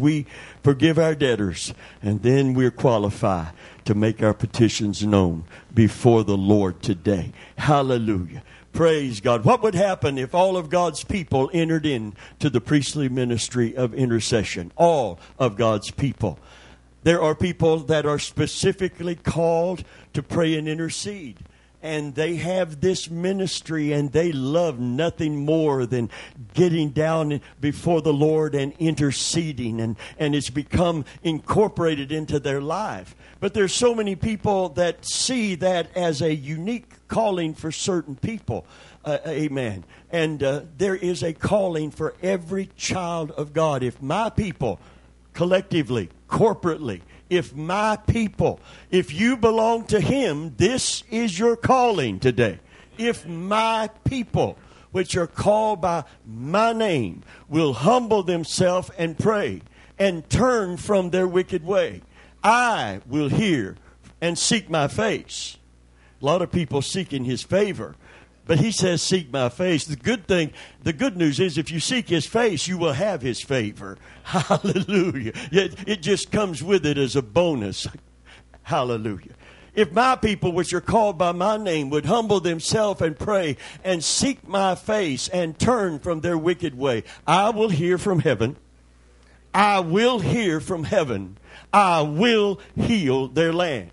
we forgive our debtors, and then we're qualified to make our petitions known before the Lord today. Hallelujah. Praise God. What would happen if all of God's people entered into the priestly ministry of intercession? All of God's people. There are people that are specifically called to pray and intercede and they have this ministry and they love nothing more than getting down before the Lord and interceding and, and it's become incorporated into their life. But there's so many people that see that as a unique calling for certain people. Uh, amen. And uh, there is a calling for every child of God. If my people collectively, corporately, if my people, if you belong to Him, this is your calling today. If my people, which are called by my name, will humble themselves and pray and turn from their wicked way, I will hear and seek my face. A lot of people seeking His favor. But he says, Seek my face. The good thing, the good news is if you seek his face, you will have his favor. Hallelujah. It, it just comes with it as a bonus. Hallelujah. If my people, which are called by my name, would humble themselves and pray and seek my face and turn from their wicked way, I will hear from heaven. I will hear from heaven. I will heal their land.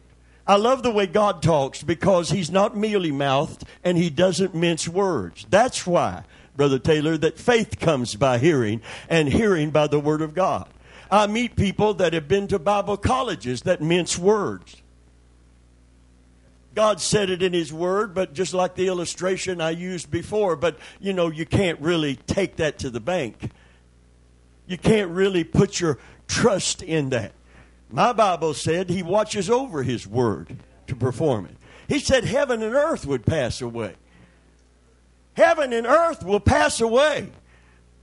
I love the way God talks because He's not mealy mouthed and He doesn't mince words. That's why, Brother Taylor, that faith comes by hearing and hearing by the Word of God. I meet people that have been to Bible colleges that mince words. God said it in His Word, but just like the illustration I used before, but you know, you can't really take that to the bank. You can't really put your trust in that. My Bible said he watches over his word to perform it. He said heaven and earth would pass away. Heaven and earth will pass away,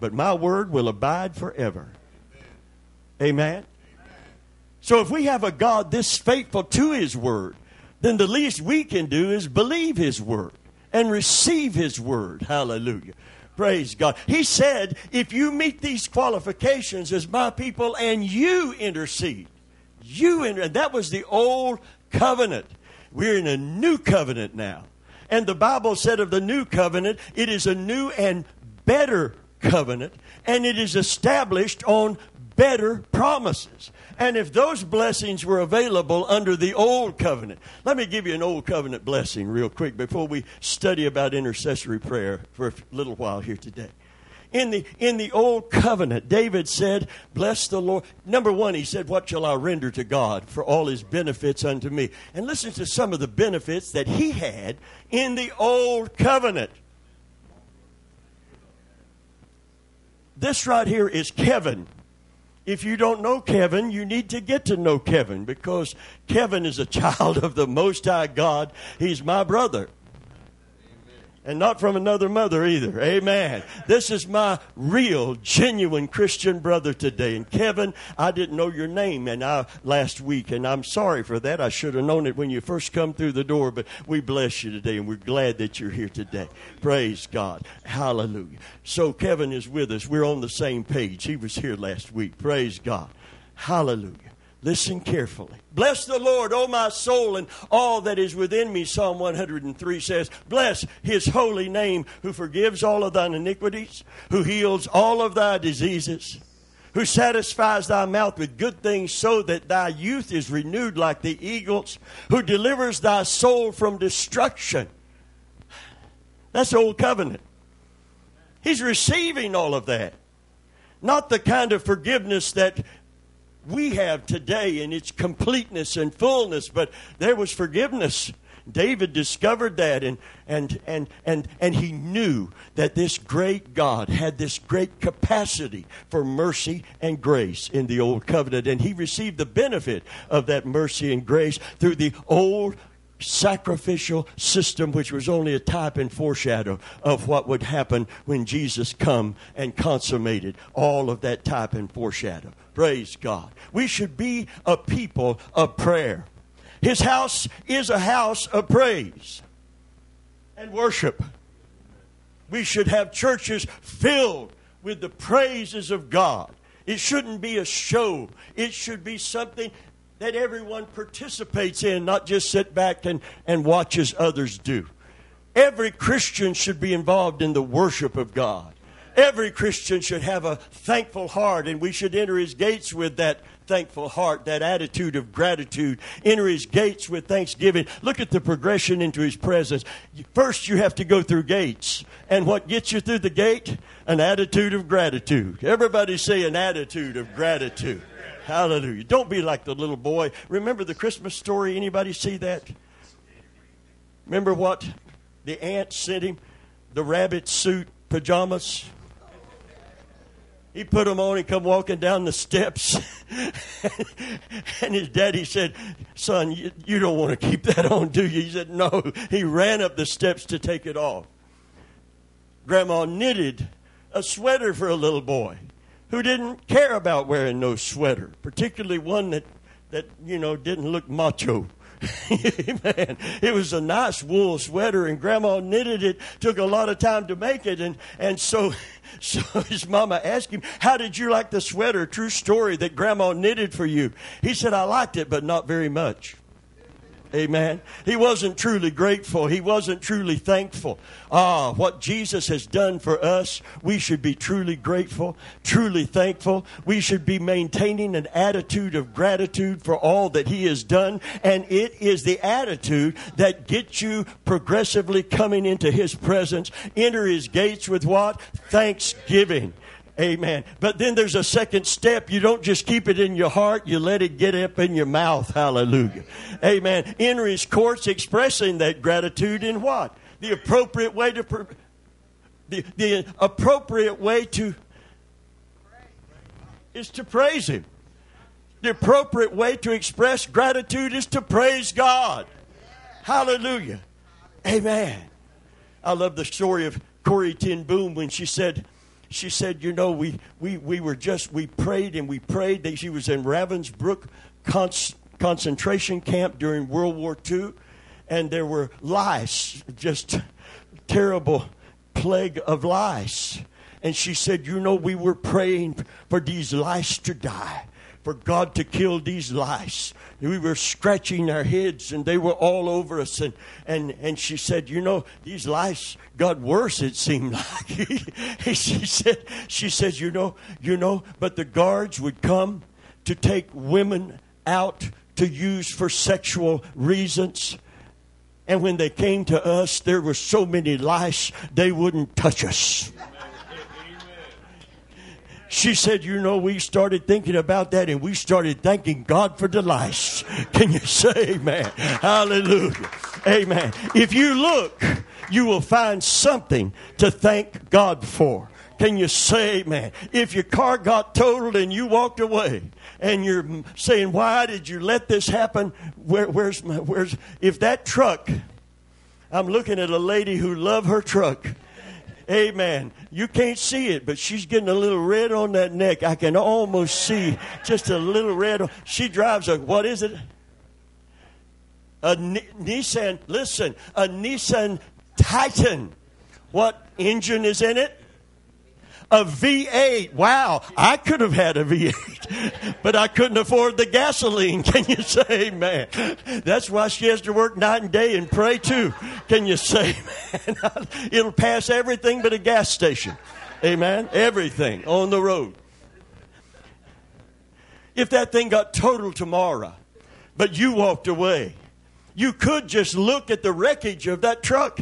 but my word will abide forever. Amen. So if we have a God this faithful to his word, then the least we can do is believe his word and receive his word. Hallelujah. Praise God. He said, if you meet these qualifications as my people and you intercede, you and that was the old covenant. We're in a new covenant now. And the Bible said of the new covenant, it is a new and better covenant, and it is established on better promises. And if those blessings were available under the old covenant, let me give you an old covenant blessing real quick before we study about intercessory prayer for a little while here today. In the, in the old covenant, David said, Bless the Lord. Number one, he said, What shall I render to God for all his benefits unto me? And listen to some of the benefits that he had in the old covenant. This right here is Kevin. If you don't know Kevin, you need to get to know Kevin because Kevin is a child of the Most High God. He's my brother and not from another mother either. Amen. This is my real, genuine Christian brother today. And Kevin, I didn't know your name and I uh, last week, and I'm sorry for that. I should have known it when you first come through the door, but we bless you today and we're glad that you're here today. Praise God. Hallelujah. So Kevin is with us. We're on the same page. He was here last week. Praise God. Hallelujah. Listen carefully. Bless the Lord, O my soul, and all that is within me. Psalm 103 says, Bless his holy name, who forgives all of thine iniquities, who heals all of thy diseases, who satisfies thy mouth with good things, so that thy youth is renewed like the eagles, who delivers thy soul from destruction. That's the old covenant. He's receiving all of that. Not the kind of forgiveness that we have today in its completeness and fullness, but there was forgiveness. David discovered that and, and, and, and, and he knew that this great God had this great capacity for mercy and grace in the old covenant. And he received the benefit of that mercy and grace through the old sacrificial system which was only a type and foreshadow of what would happen when Jesus come and consummated all of that type and foreshadow. Praise God. We should be a people of prayer. His house is a house of praise and worship. We should have churches filled with the praises of God It shouldn't be a show. It should be something that everyone participates in, not just sit back and, and watches others do. Every Christian should be involved in the worship of God. Every Christian should have a thankful heart, and we should enter his gates with that thankful heart, that attitude of gratitude. Enter his gates with thanksgiving. Look at the progression into his presence. First, you have to go through gates. And what gets you through the gate? An attitude of gratitude. Everybody say an attitude of gratitude. Hallelujah. Don't be like the little boy. Remember the Christmas story? Anybody see that? Remember what the aunt sent him? The rabbit suit pajamas. He put them on and come walking down the steps. and his daddy said, Son, you, you don't want to keep that on, do you? He said, No. He ran up the steps to take it off. Grandma knitted a sweater for a little boy who didn't care about wearing no sweater, particularly one that, that you know, didn't look macho. Man, it was a nice wool sweater, and Grandma knitted it. Took a lot of time to make it, and and so, so his mama asked him, "How did you like the sweater?" True story that Grandma knitted for you. He said, "I liked it, but not very much." Amen. He wasn't truly grateful. He wasn't truly thankful. Ah, what Jesus has done for us, we should be truly grateful, truly thankful. We should be maintaining an attitude of gratitude for all that He has done. And it is the attitude that gets you progressively coming into His presence. Enter His gates with what? Thanksgiving. Amen. But then there's a second step. You don't just keep it in your heart, you let it get up in your mouth. Hallelujah. Amen. His courts expressing that gratitude in what? The appropriate way to the, the appropriate way to is to praise him. The appropriate way to express gratitude is to praise God. Hallelujah. Amen. I love the story of Corrie Ten Boom when she said, she said, you know, we, we, we were just, we prayed and we prayed. That she was in Ravensbrück con- concentration camp during World War II, and there were lice, just terrible plague of lice. And she said, you know, we were praying for these lice to die for God to kill these lice. We were scratching our heads and they were all over us. And, and, and she said, You know, these lice got worse, it seemed like. she said, she says, You know, you know, but the guards would come to take women out to use for sexual reasons. And when they came to us, there were so many lice, they wouldn't touch us. She said, You know, we started thinking about that and we started thanking God for the. Can you say amen? Hallelujah. Amen. If you look, you will find something to thank God for. Can you say amen? If your car got totaled and you walked away and you're saying, Why did you let this happen? Where, where's my, where's, if that truck, I'm looking at a lady who loved her truck Amen. You can't see it, but she's getting a little red on that neck. I can almost see just a little red. She drives a, what is it? A Nissan, listen, a Nissan Titan. What engine is in it? A V8. Wow, I could have had a V8, but I couldn't afford the gasoline. Can you say amen? That's why she has to work night and day and pray too. Can you say amen? It'll pass everything but a gas station. Amen? Everything on the road. If that thing got total tomorrow, but you walked away, you could just look at the wreckage of that truck.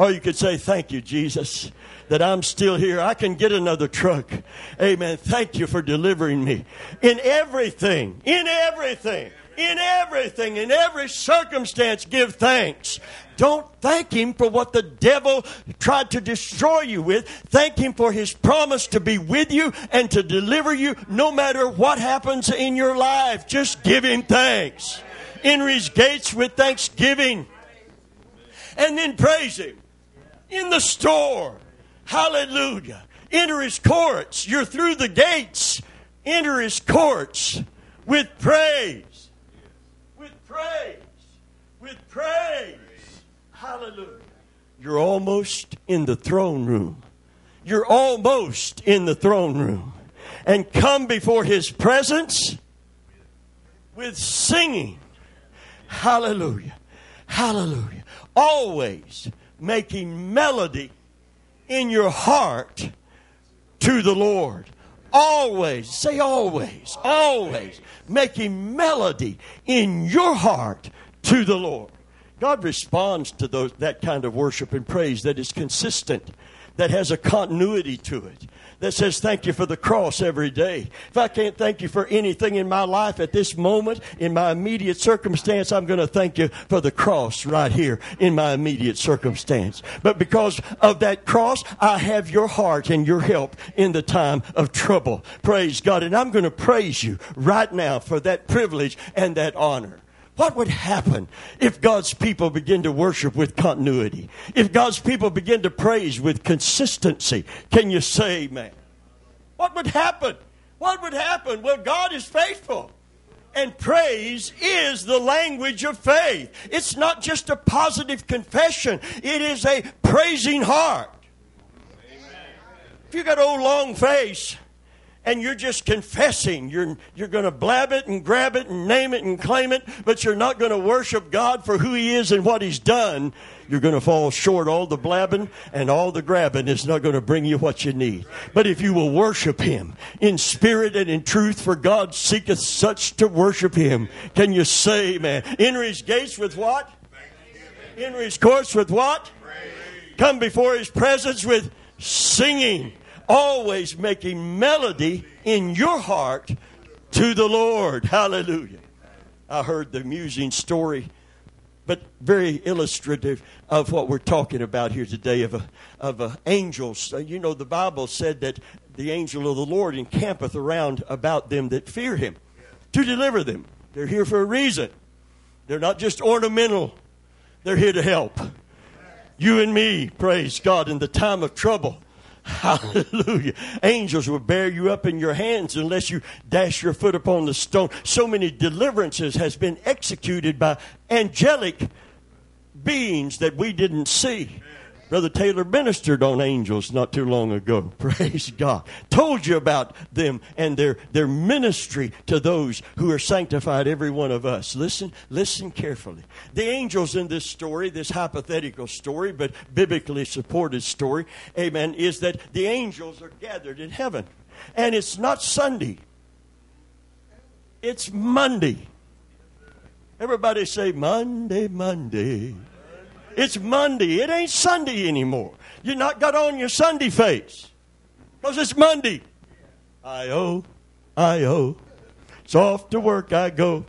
Or you could say, Thank you, Jesus that I'm still here. I can get another truck. Amen. Thank you for delivering me. In everything, in everything, in everything, in every circumstance, give thanks. Don't thank Him for what the devil tried to destroy you with. Thank Him for His promise to be with you and to deliver you no matter what happens in your life. Just give Him thanks. Enter His gates with thanksgiving and then praise Him in the store Hallelujah. Enter his courts. You're through the gates. Enter his courts with praise. With praise. With praise. Hallelujah. You're almost in the throne room. You're almost in the throne room. and come before his presence with singing. Hallelujah. Hallelujah. Always making melody in your heart to the Lord. Always, say always, always making melody in your heart to the Lord. God responds to those, that kind of worship and praise that is consistent, that has a continuity to it that says thank you for the cross every day. If I can't thank you for anything in my life at this moment, in my immediate circumstance, I'm going to thank you for the cross right here in my immediate circumstance. But because of that cross, I have your heart and your help in the time of trouble. Praise God. And I'm going to praise you right now for that privilege and that honor. What would happen if God's people begin to worship with continuity? If God's people begin to praise with consistency? Can you say amen? What would happen? What would happen? Well, God is faithful. And praise is the language of faith. It's not just a positive confession, it is a praising heart. Amen. If you got old long face, and you're just confessing. You're, you're going to blab it and grab it and name it and claim it, but you're not going to worship God for who He is and what He's done. You're going to fall short. All the blabbing and all the grabbing is not going to bring you what you need. But if you will worship Him in spirit and in truth, for God seeketh such to worship Him, can you say, man, enter His gates with what? Enter His courts with what? Come before His presence with singing always making melody in your heart to the Lord. Hallelujah. I heard the amusing story, but very illustrative of what we're talking about here today of, a, of a angels. You know, the Bible said that the angel of the Lord encampeth around about them that fear him to deliver them. They're here for a reason. They're not just ornamental, they're here to help. You and me, praise God, in the time of trouble. Hallelujah. Angels will bear you up in your hands unless you dash your foot upon the stone. So many deliverances has been executed by angelic beings that we didn't see. Brother Taylor ministered on angels not too long ago. Praise God. Told you about them and their, their ministry to those who are sanctified, every one of us. Listen, listen carefully. The angels in this story, this hypothetical story, but biblically supported story, amen, is that the angels are gathered in heaven. And it's not Sunday, it's Monday. Everybody say Monday, Monday. It's Monday. It ain't Sunday anymore. You not got on your Sunday face. Because it's Monday. I owe, I owe. It's off to work I go.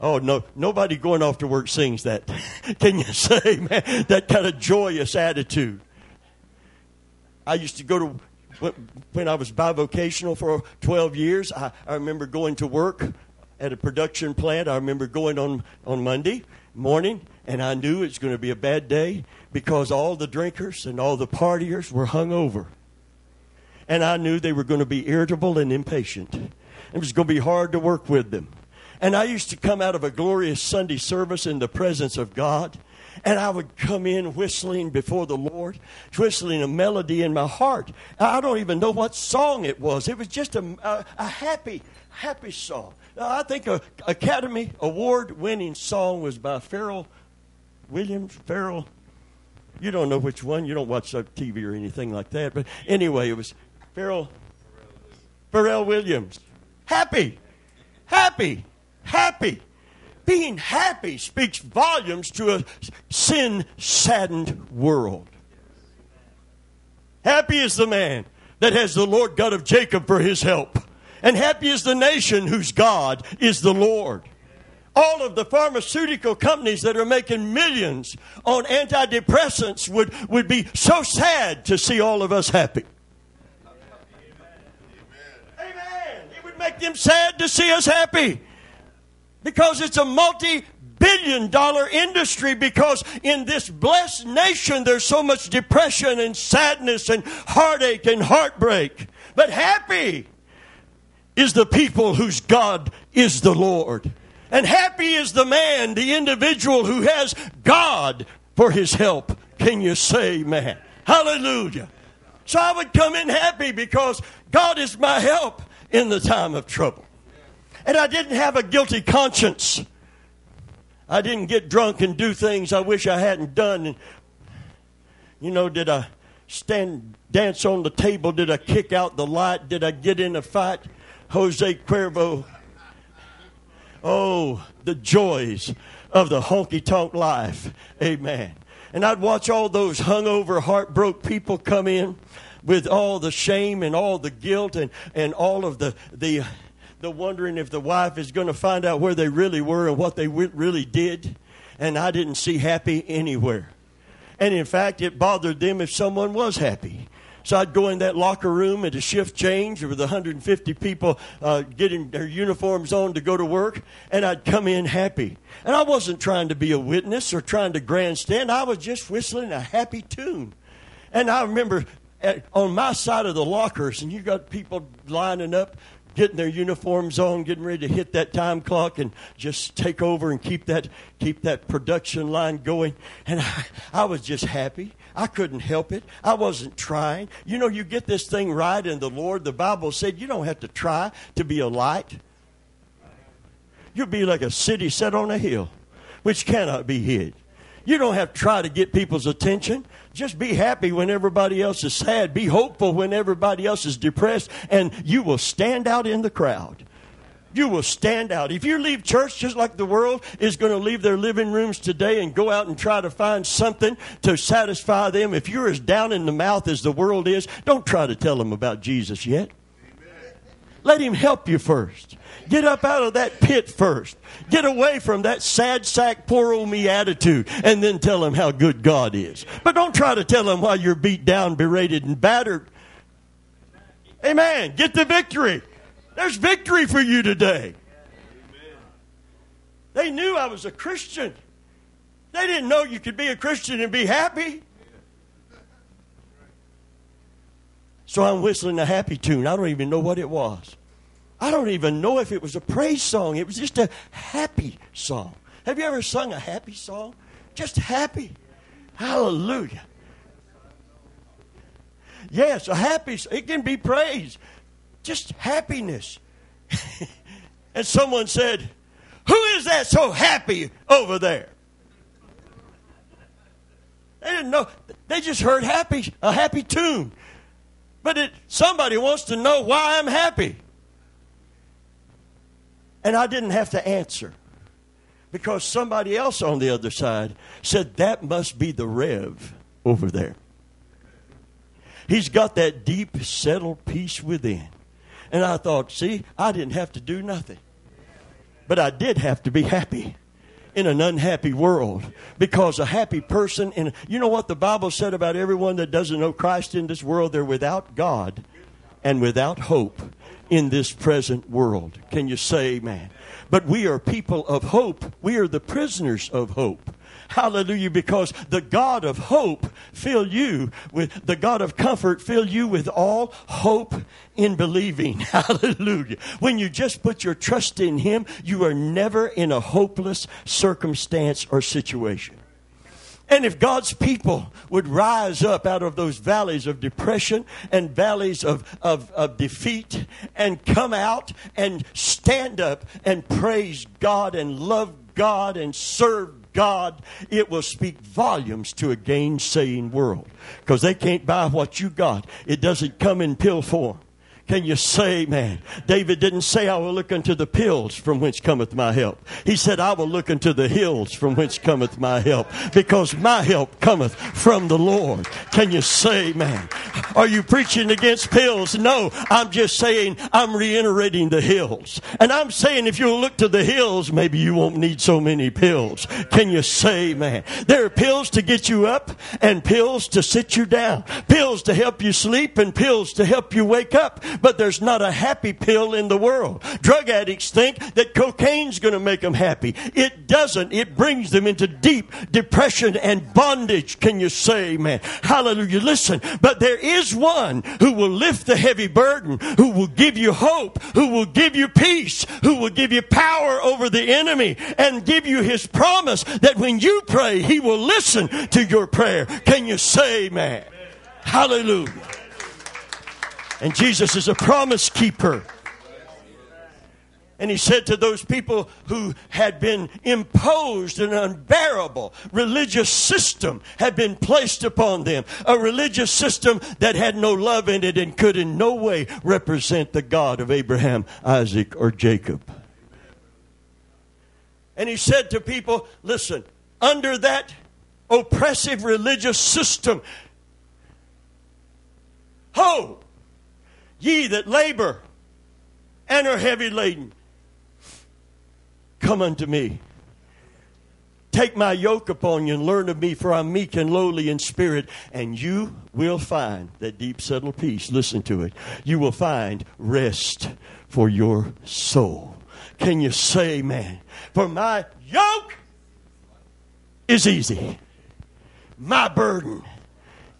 Oh no, nobody going off to work sings that. Can you say, man, that kind of joyous attitude? I used to go to when I was bivocational for 12 years. I, I remember going to work at a production plant. I remember going on on Monday morning and I knew it was going to be a bad day because all the drinkers and all the partiers were hung over. And I knew they were going to be irritable and impatient. It was going to be hard to work with them. And I used to come out of a glorious Sunday service in the presence of God. And I would come in whistling before the Lord, whistling a melody in my heart. I don't even know what song it was. It was just a, a, a happy, happy song. Uh, I think a Academy Award winning song was by Pharrell Williams, Pharrell. You don't know which one. You don't watch uh, TV or anything like that. But anyway, it was Farrell. Pharrell Williams. Happy. Happy. Happy. Being happy speaks volumes to a sin saddened world. Happy is the man that has the Lord God of Jacob for his help. And happy is the nation whose God is the Lord all of the pharmaceutical companies that are making millions on antidepressants would, would be so sad to see all of us happy. Amen. It would make them sad to see us happy because it's a multi billion dollar industry because in this blessed nation there's so much depression and sadness and heartache and heartbreak. But happy is the people whose God is the Lord. And happy is the man, the individual who has God for his help. Can you say, man? Hallelujah. So I would come in happy because God is my help in the time of trouble. And I didn't have a guilty conscience. I didn't get drunk and do things I wish I hadn't done. And, you know, did I stand, dance on the table? Did I kick out the light? Did I get in a fight? Jose Cuervo. Oh, the joys of the honky tonk life. Amen. And I'd watch all those hungover, heartbroken people come in with all the shame and all the guilt and, and all of the, the the wondering if the wife is going to find out where they really were and what they really did. And I didn't see happy anywhere. And in fact, it bothered them if someone was happy. So I'd go in that locker room at a shift change with 150 people uh, getting their uniforms on to go to work, and I'd come in happy. And I wasn't trying to be a witness or trying to grandstand. I was just whistling a happy tune. And I remember at, on my side of the lockers, and you got people lining up getting their uniforms on, getting ready to hit that time clock and just take over and keep that keep that production line going. And I, I was just happy. I couldn't help it. I wasn't trying. You know, you get this thing right in the Lord. The Bible said you don't have to try to be a light. You'll be like a city set on a hill, which cannot be hid. You don't have to try to get people's attention. Just be happy when everybody else is sad. Be hopeful when everybody else is depressed, and you will stand out in the crowd. You will stand out. If you leave church just like the world is going to leave their living rooms today and go out and try to find something to satisfy them, if you're as down in the mouth as the world is, don't try to tell them about Jesus yet. Let him help you first. Get up out of that pit first. Get away from that sad sack, poor old me attitude, and then tell them how good God is. But don't try to tell them why you're beat down, berated, and battered. Amen. Get the victory. There's victory for you today. They knew I was a Christian. They didn't know you could be a Christian and be happy. So I'm whistling a happy tune. I don't even know what it was. I don't even know if it was a praise song. It was just a happy song. Have you ever sung a happy song? Just happy. Hallelujah. Yes, a happy, it can be praise. Just happiness. and someone said, Who is that so happy over there? They didn't know. They just heard happy, a happy tune. But it, somebody wants to know why I'm happy. And I didn't have to answer because somebody else on the other side said, That must be the Rev over there. He's got that deep, settled peace within. And I thought, see, I didn't have to do nothing. But I did have to be happy in an unhappy world. Because a happy person and you know what the bible said about everyone that doesn't know christ in this world? They're without god and without hope in this present world. Can you say amen? But we are people of hope. We are the prisoners of hope Hallelujah. Because the God of hope fill you with, the God of comfort fill you with all hope in believing. Hallelujah. When you just put your trust in Him, you are never in a hopeless circumstance or situation. And if God's people would rise up out of those valleys of depression and valleys of, of, of, defeat and come out and stand up and praise God and love God and serve God, it will speak volumes to a gainsaying world because they can't buy what you got. It doesn't come in pill form. Can you say, man? David didn't say, I will look unto the pills from whence cometh my help. He said, I will look unto the hills from whence cometh my help, because my help cometh from the Lord. Can you say, man? Are you preaching against pills? No, I'm just saying, I'm reiterating the hills. And I'm saying, if you'll look to the hills, maybe you won't need so many pills. Can you say, man? There are pills to get you up and pills to sit you down, pills to help you sleep and pills to help you wake up but there's not a happy pill in the world. Drug addicts think that cocaine's going to make them happy. It doesn't. It brings them into deep depression and bondage. Can you say, man? Hallelujah. Listen, but there is one who will lift the heavy burden, who will give you hope, who will give you peace, who will give you power over the enemy and give you his promise that when you pray, he will listen to your prayer. Can you say, man? Hallelujah. And Jesus is a promise keeper. And he said to those people who had been imposed an unbearable religious system had been placed upon them, a religious system that had no love in it and could in no way represent the God of Abraham, Isaac, or Jacob. And he said to people, listen, under that oppressive religious system, ho, ye that labor and are heavy laden Come unto me. Take my yoke upon you and learn of me, for I'm meek and lowly in spirit, and you will find that deep, subtle peace. Listen to it. You will find rest for your soul. Can you say, man? For my yoke is easy, my burden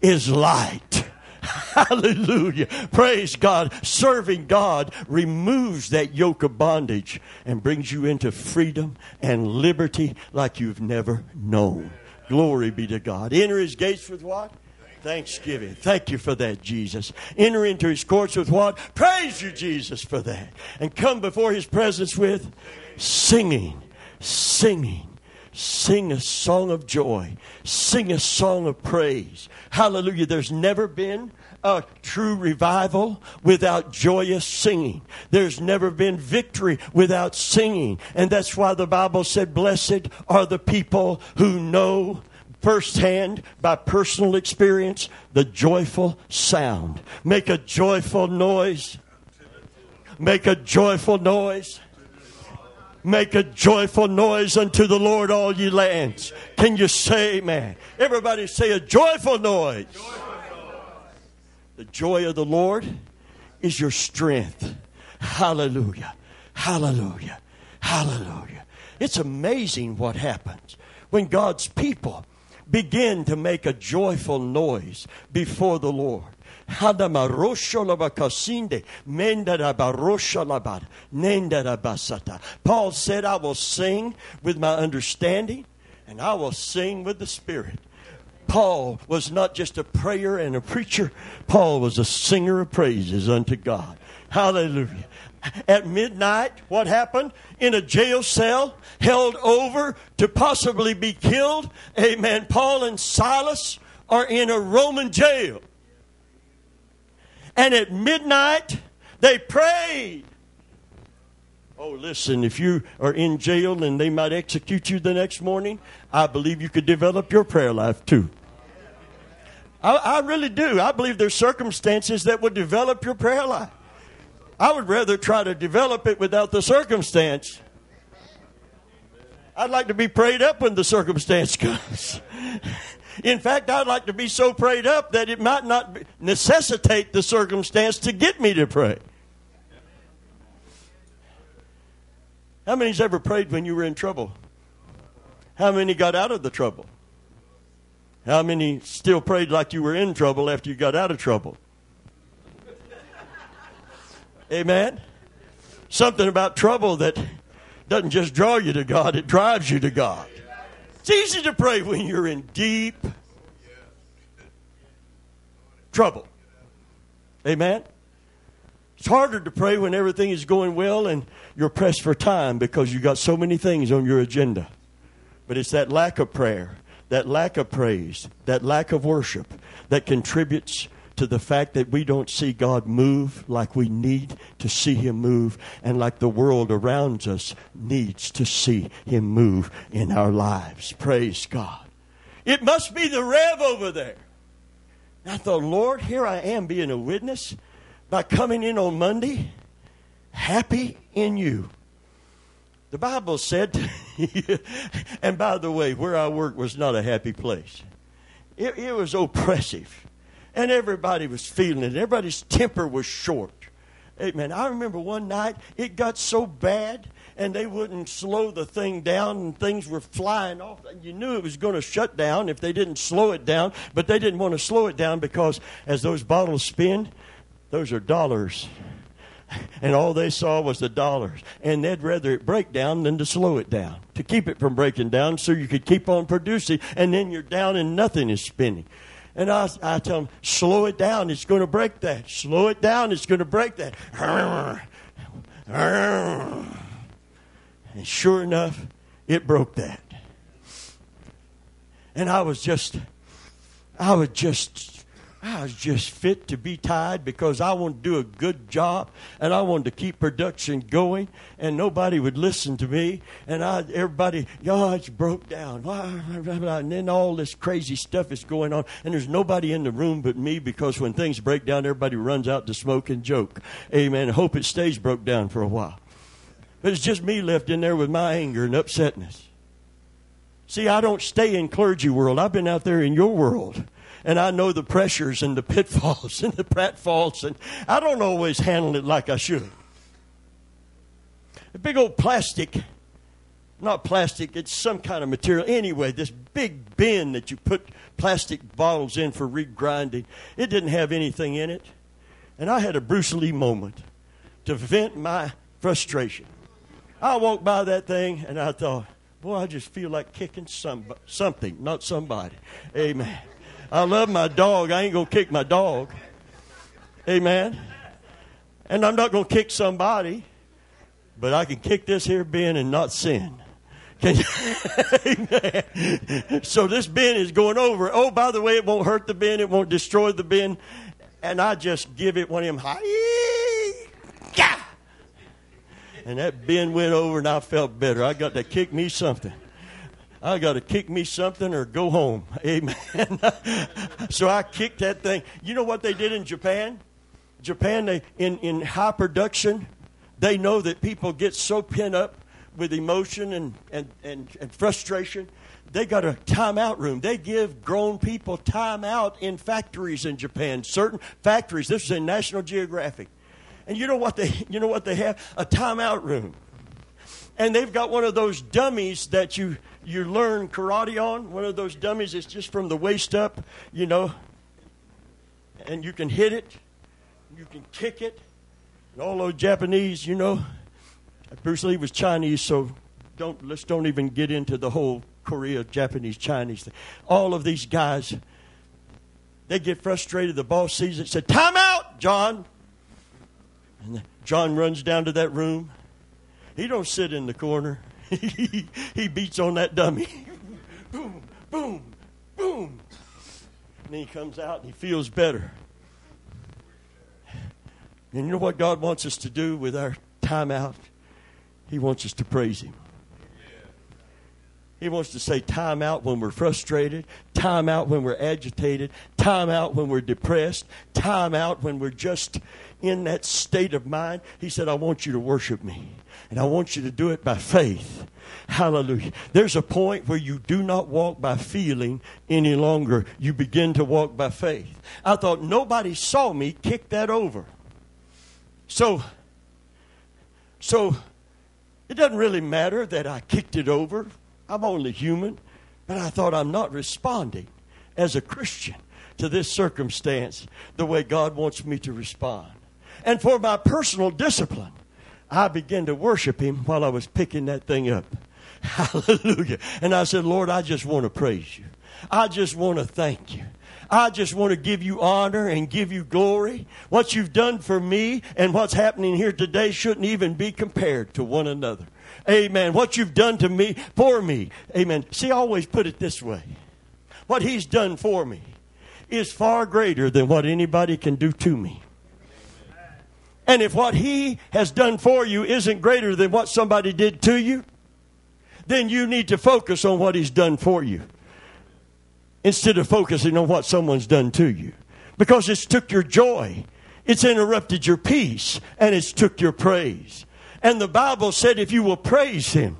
is light. Hallelujah. Praise God. Serving God removes that yoke of bondage and brings you into freedom and liberty like you've never known. Glory be to God. Enter his gates with what? Thanksgiving. Thank you for that, Jesus. Enter into his courts with what? Praise you, Jesus, for that. And come before his presence with singing, singing. Sing a song of joy. Sing a song of praise. Hallelujah. There's never been a true revival without joyous singing. There's never been victory without singing. And that's why the Bible said, Blessed are the people who know firsthand by personal experience the joyful sound. Make a joyful noise. Make a joyful noise. Make a joyful noise unto the Lord, all ye lands. Can you say, man? Everybody say a joyful noise. Joyful. The joy of the Lord is your strength. Hallelujah. Hallelujah. Hallelujah. It's amazing what happens when God's people begin to make a joyful noise before the Lord. Paul said, I will sing with my understanding and I will sing with the Spirit. Paul was not just a prayer and a preacher, Paul was a singer of praises unto God. Hallelujah. At midnight, what happened? In a jail cell, held over to possibly be killed. Amen. Paul and Silas are in a Roman jail. And at midnight, they prayed. Oh, listen, if you are in jail and they might execute you the next morning, I believe you could develop your prayer life too. I, I really do. I believe there's circumstances that would develop your prayer life. I would rather try to develop it without the circumstance. I'd like to be prayed up when the circumstance comes. In fact, I'd like to be so prayed up that it might not necessitate the circumstance to get me to pray. How many's ever prayed when you were in trouble? How many got out of the trouble? How many still prayed like you were in trouble after you got out of trouble? Amen. Something about trouble that doesn't just draw you to God, it drives you to God. It's easy to pray when you're in deep trouble. Amen. It's harder to pray when everything is going well and you're pressed for time because you've got so many things on your agenda. But it's that lack of prayer that lack of praise, that lack of worship that contributes to the fact that we don't see God move like we need to see Him move, and like the world around us needs to see Him move in our lives. Praise God. It must be the Rev over there. I thought, Lord, here I am being a witness by coming in on Monday, happy in you. The Bible said, and by the way, where I worked was not a happy place. It, it, was oppressive. And everybody was feeling it. Everybody's temper was short. Amen. I remember one night it got so bad and they wouldn't slow the thing down and things were flying off. You knew it was going to shut down if they didn't slow it down, but they didn't want to slow it down because as those bottles spin, those are dollars and all they saw was the dollars. And they'd rather it break down than to slow it down, to keep it from breaking down so you could keep on producing, and then you're down and nothing is spinning. And I, I tell them, slow it down, it's going to break that. Slow it down, it's going to break that. And sure enough, it broke that. And I was just, I was just I was just fit to be tied because I wanted to do a good job and I wanted to keep production going and nobody would listen to me and I everybody it's broke down. And then all this crazy stuff is going on and there's nobody in the room but me because when things break down everybody runs out to smoke and joke. Amen. Hope it stays broke down for a while. But it's just me left in there with my anger and upsetness. See I don't stay in clergy world. I've been out there in your world and I know the pressures and the pitfalls and the pratfalls, and I don't always handle it like I should. A big old plastic, not plastic, it's some kind of material. Anyway, this big bin that you put plastic bottles in for regrinding, it didn't have anything in it. And I had a Bruce Lee moment to vent my frustration. I walked by that thing and I thought, boy, I just feel like kicking some, something, not somebody. Amen. I love my dog. I ain't going to kick my dog. Amen. And I'm not going to kick somebody, but I can kick this here bin and not sin. Can you? So this bin is going over. Oh, by the way, it won't hurt the bin. It won't destroy the bin. And I just give it one of them high. And that bin went over and I felt better. I got to kick me something. I got to kick me something or go home. Amen. so I kicked that thing. You know what they did in Japan? Japan, they in, in high production, they know that people get so pent up with emotion and, and, and, and frustration. They got a timeout room. They give grown people time out in factories in Japan. Certain factories. This is in National Geographic. And you know what they you know what they have? A timeout room. And they've got one of those dummies that you you learn karate on, one of those dummies that's just from the waist up, you know, and you can hit it, you can kick it. And all those Japanese, you know, Bruce Lee was Chinese, so don't let's don't even get into the whole Korea, Japanese, Chinese thing. All of these guys, they get frustrated. The boss sees it, said, "Time out, John." And John runs down to that room. He don't sit in the corner. he, beats on that dummy. boom, boom, boom. And then he comes out and he feels better. And you know what God wants us to do with our time out? He wants us to praise Him. He wants to say time out when we're frustrated, time out when we're agitated, time out when we're depressed, time out when we're just in that state of mind. He said, I want you to worship me. And I want you to do it by faith. Hallelujah. There's a point where you do not walk by feeling any longer. You begin to walk by faith. I thought nobody saw me kick that over. So, so it doesn't really matter that I kicked it over I'm only human. But I thought I'm not responding as a Christian to this circumstance the way God wants me to respond. And for my personal discipline, I began to worship Him while I was picking that thing up. Hallelujah. And I said, Lord, I just want to praise you. I just want to thank you. I just want to give you honor and give you glory. What you've done for me and what's happening here today shouldn't even be compared to one another. Amen. What you've done to me, for me. Amen. See, I always put it this way. What he's done for me is far greater than what anybody can do to me. And if what he has done for you isn't greater than what somebody did to you, then you need to focus on what he's done for you instead of focusing on what someone's done to you. Because it's took your joy, it's interrupted your peace, and it's took your praise. And the Bible said, if you will praise him,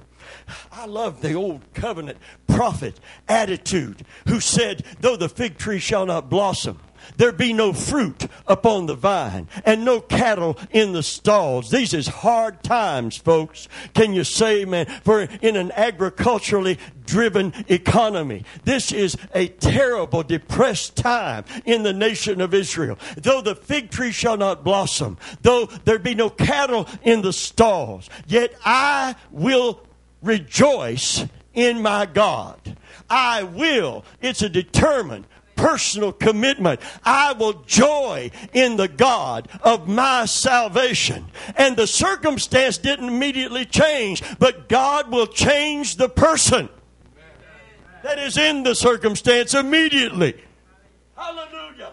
I love the old covenant prophet attitude who said, though the fig tree shall not blossom, there be no fruit upon the vine and no cattle in the stalls. These is hard times, folks. Can you say, man, for in an agriculturally driven economy. This is a terrible, depressed time in the nation of Israel. Though the fig tree shall not blossom, though there be no cattle in the stalls, yet I will rejoice in my God. I will. It's a determined personal commitment. I will joy in the God of my salvation. And the circumstance didn't immediately change, but God will change the person that is in the circumstance immediately. Hallelujah.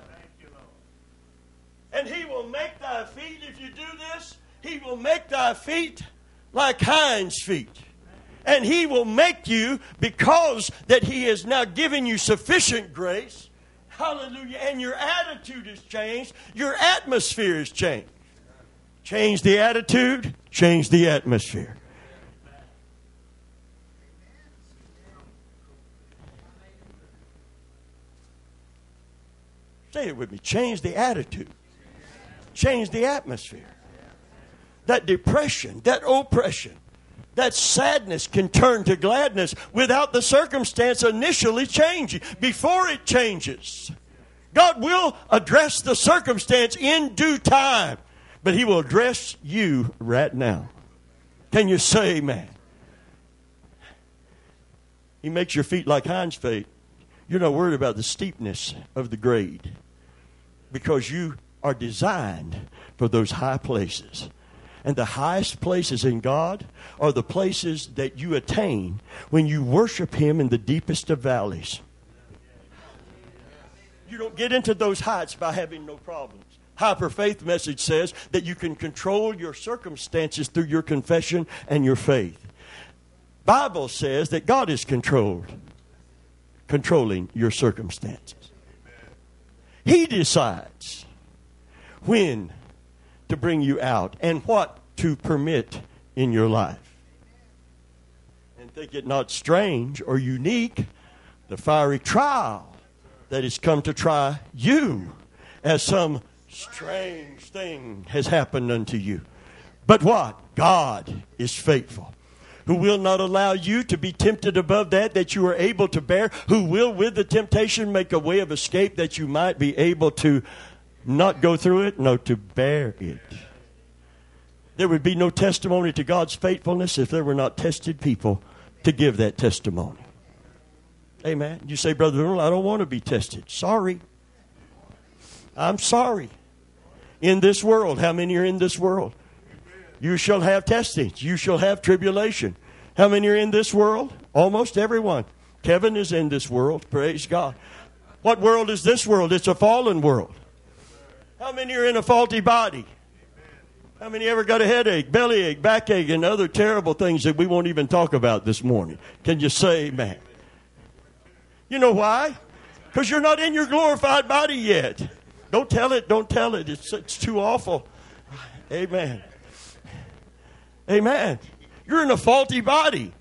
And he will make thy feet, if you do this, he will make thy feet like hinds' feet. And he will make you, because that he has now given you sufficient grace, hallelujah, and your attitude has changed, your atmosphere has changed. Change the attitude, change the atmosphere. Say it with me. Change the attitude. Change the atmosphere. That depression, that oppression, that sadness can turn to gladness without the circumstance initially changing, before it changes. God will address the circumstance in due time, but He will address you right now. Can you say amen? He makes your feet like hinds' feet. You're not worried about the steepness of the grade because you are designed for those high places. And the highest places in God are the places that you attain when you worship Him in the deepest of valleys. You don't get into those heights by having no problems. Hyper Faith message says that you can control your circumstances through your confession and your faith. Bible says that God is controlled, controlling your circumstances. He decides when to bring you out and what to permit in your life. And think it not strange or unique the fiery trial that has come to try you as some strange thing has happened unto you. But what? God is faithful who will not allow you to be tempted above that that you are able to bear, who will with the temptation make a way of escape that you might be able to not go through it, no, to bear it. There would be no testimony to God's faithfulness if there were not tested people to give that testimony. Amen. You say, Brother I don't want to be tested. Sorry. I'm sorry. In this world, how many are in this world? You shall have testings. You shall have tribulation. How many are in this world? Almost everyone. Kevin is in this world. Praise God. What world is this world? It's a fallen world. How many are in a faulty body? How many ever got a headache, bellyache, backache, and other terrible things that we won't even talk about this morning? Can you say amen? You know why? Because you're not in your glorified body yet. Don't tell it, don't tell it. It's, it's too awful. Amen. Amen. You're in a faulty body.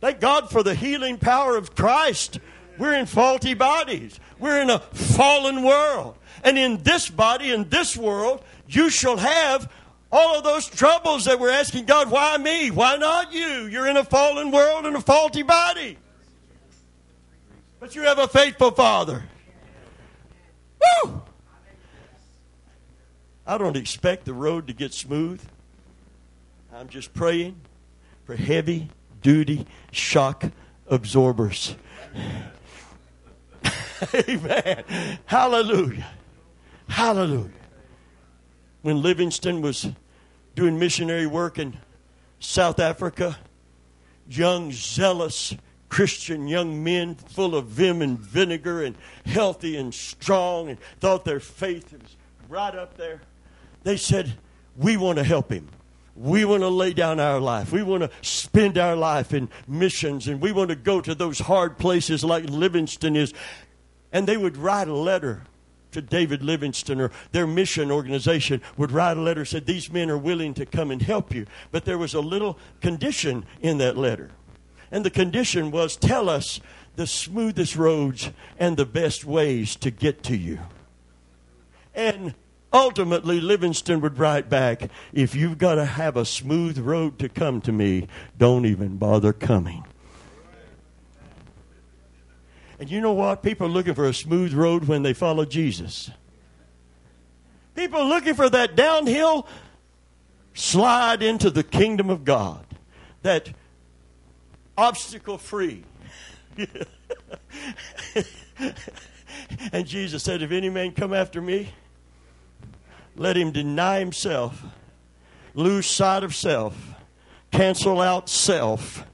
Thank God for the healing power of Christ. We're in faulty bodies. We're in a fallen world. And in this body, in this world, you shall have all of those troubles that we're asking God, why me? Why not you? You're in a fallen world and a faulty body. But you have a faithful Father. Woo! I don't expect the road to get smooth. I'm just praying for heavy duty shock absorbers. Amen. Hallelujah. Hallelujah. When Livingstone was doing missionary work in South Africa, young, zealous Christian young men full of vim and vinegar and healthy and strong and thought their faith was right up there. They said, We want to help him. We want to lay down our life. We want to spend our life in missions and we want to go to those hard places like Livingstone is. And they would write a letter to David Livingstone or their mission organization would write a letter said these men are willing to come and help you. But there was a little condition in that letter. And the condition was tell us the smoothest roads and the best ways to get to you. And Ultimately, Livingstone would write back if you've got to have a smooth road to come to me, don't even bother coming. And you know what? People are looking for a smooth road when they follow Jesus. People are looking for that downhill slide into the kingdom of God, that obstacle free. And Jesus said, If any man come after me, let him deny himself, lose sight of self, cancel out self.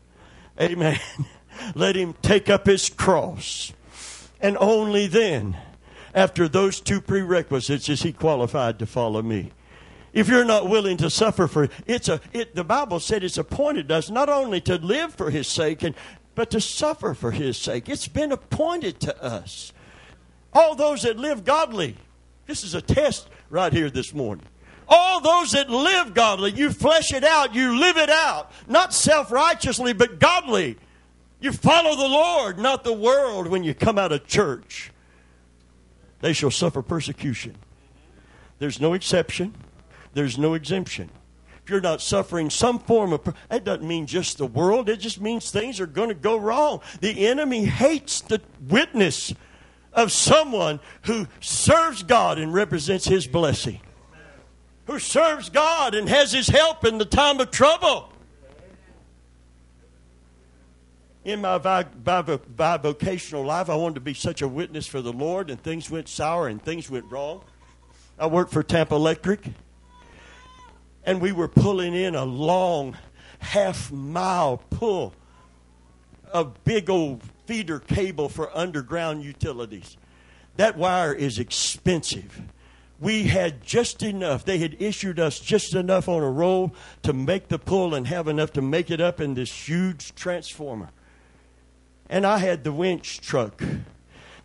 Amen. Let him take up his cross. And only then, after those two prerequisites, is he qualified to follow me. If you're not willing to suffer for it's a it, the Bible said it's appointed us not only to live for his sake and but to suffer for his sake. It's been appointed to us. All those that live godly. This is a test right here this morning. All those that live godly, you flesh it out, you live it out, not self righteously, but godly. You follow the Lord, not the world, when you come out of church. They shall suffer persecution. There's no exception, there's no exemption. If you're not suffering some form of, that doesn't mean just the world, it just means things are going to go wrong. The enemy hates the witness of someone who serves God and represents His blessing, who serves God and has His help in the time of trouble. In my bivocational life, I wanted to be such a witness for the Lord, and things went sour and things went wrong. I worked for Tampa Electric, and we were pulling in a long half mile pull of big old feeder cable for underground utilities. That wire is expensive. We had just enough. They had issued us just enough on a roll to make the pull and have enough to make it up in this huge transformer. And I had the winch truck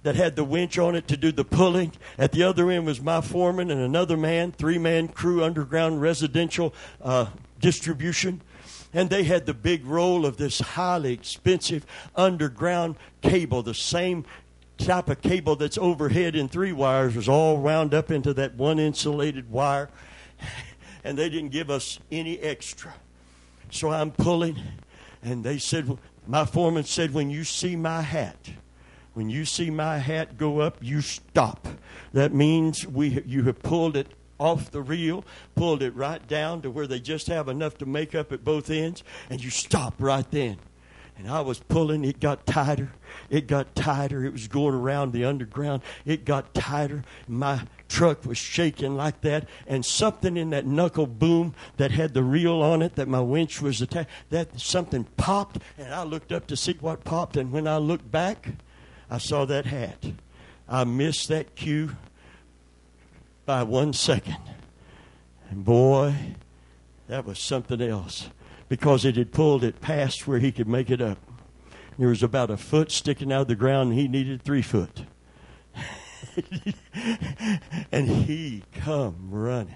that had the winch on it to do the pulling. At the other end was my foreman and another man, three man crew, underground residential uh, distribution and they had the big roll of this highly expensive underground cable, the same type of cable that's overhead in three wires was all wound up into that one insulated wire, and they didn't give us any extra. So I'm pulling, and they said, my foreman said, when you see my hat, when you see my hat go up, you stop. That means we you have pulled it off the reel, pulled it right down to where they just have enough to make up at both ends, and you stop right then. And I was pulling, it got tighter. It got tighter. It was going around the underground. It got tighter. My truck was shaking like that, and something in that knuckle boom that had the reel on it that my winch was attached, that something popped, and I looked up to see what popped, and when I looked back, I saw that hat. I missed that cue by one second. And boy, that was something else because it had pulled it past where he could make it up. There was about a foot sticking out of the ground, and he needed three foot. and he come running.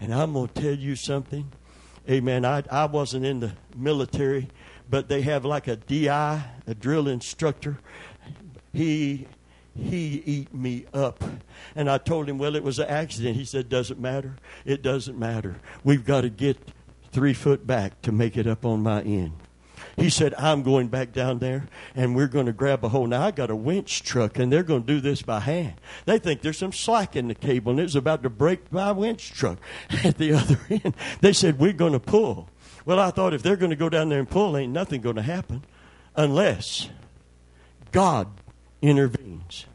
And I'm going to tell you something. Amen. I, I wasn't in the military, but they have like a DI, a drill instructor. He he eat me up. And I told him, well, it was an accident. He said, doesn't matter. It doesn't matter. We've got to get three foot back to make it up on my end. He said, I'm going back down there and we're going to grab a hold. Now, I got a winch truck and they're going to do this by hand. They think there's some slack in the cable and it's about to break my winch truck at the other end. They said, We're going to pull. Well, I thought if they're going to go down there and pull, ain't nothing going to happen unless God intervenes.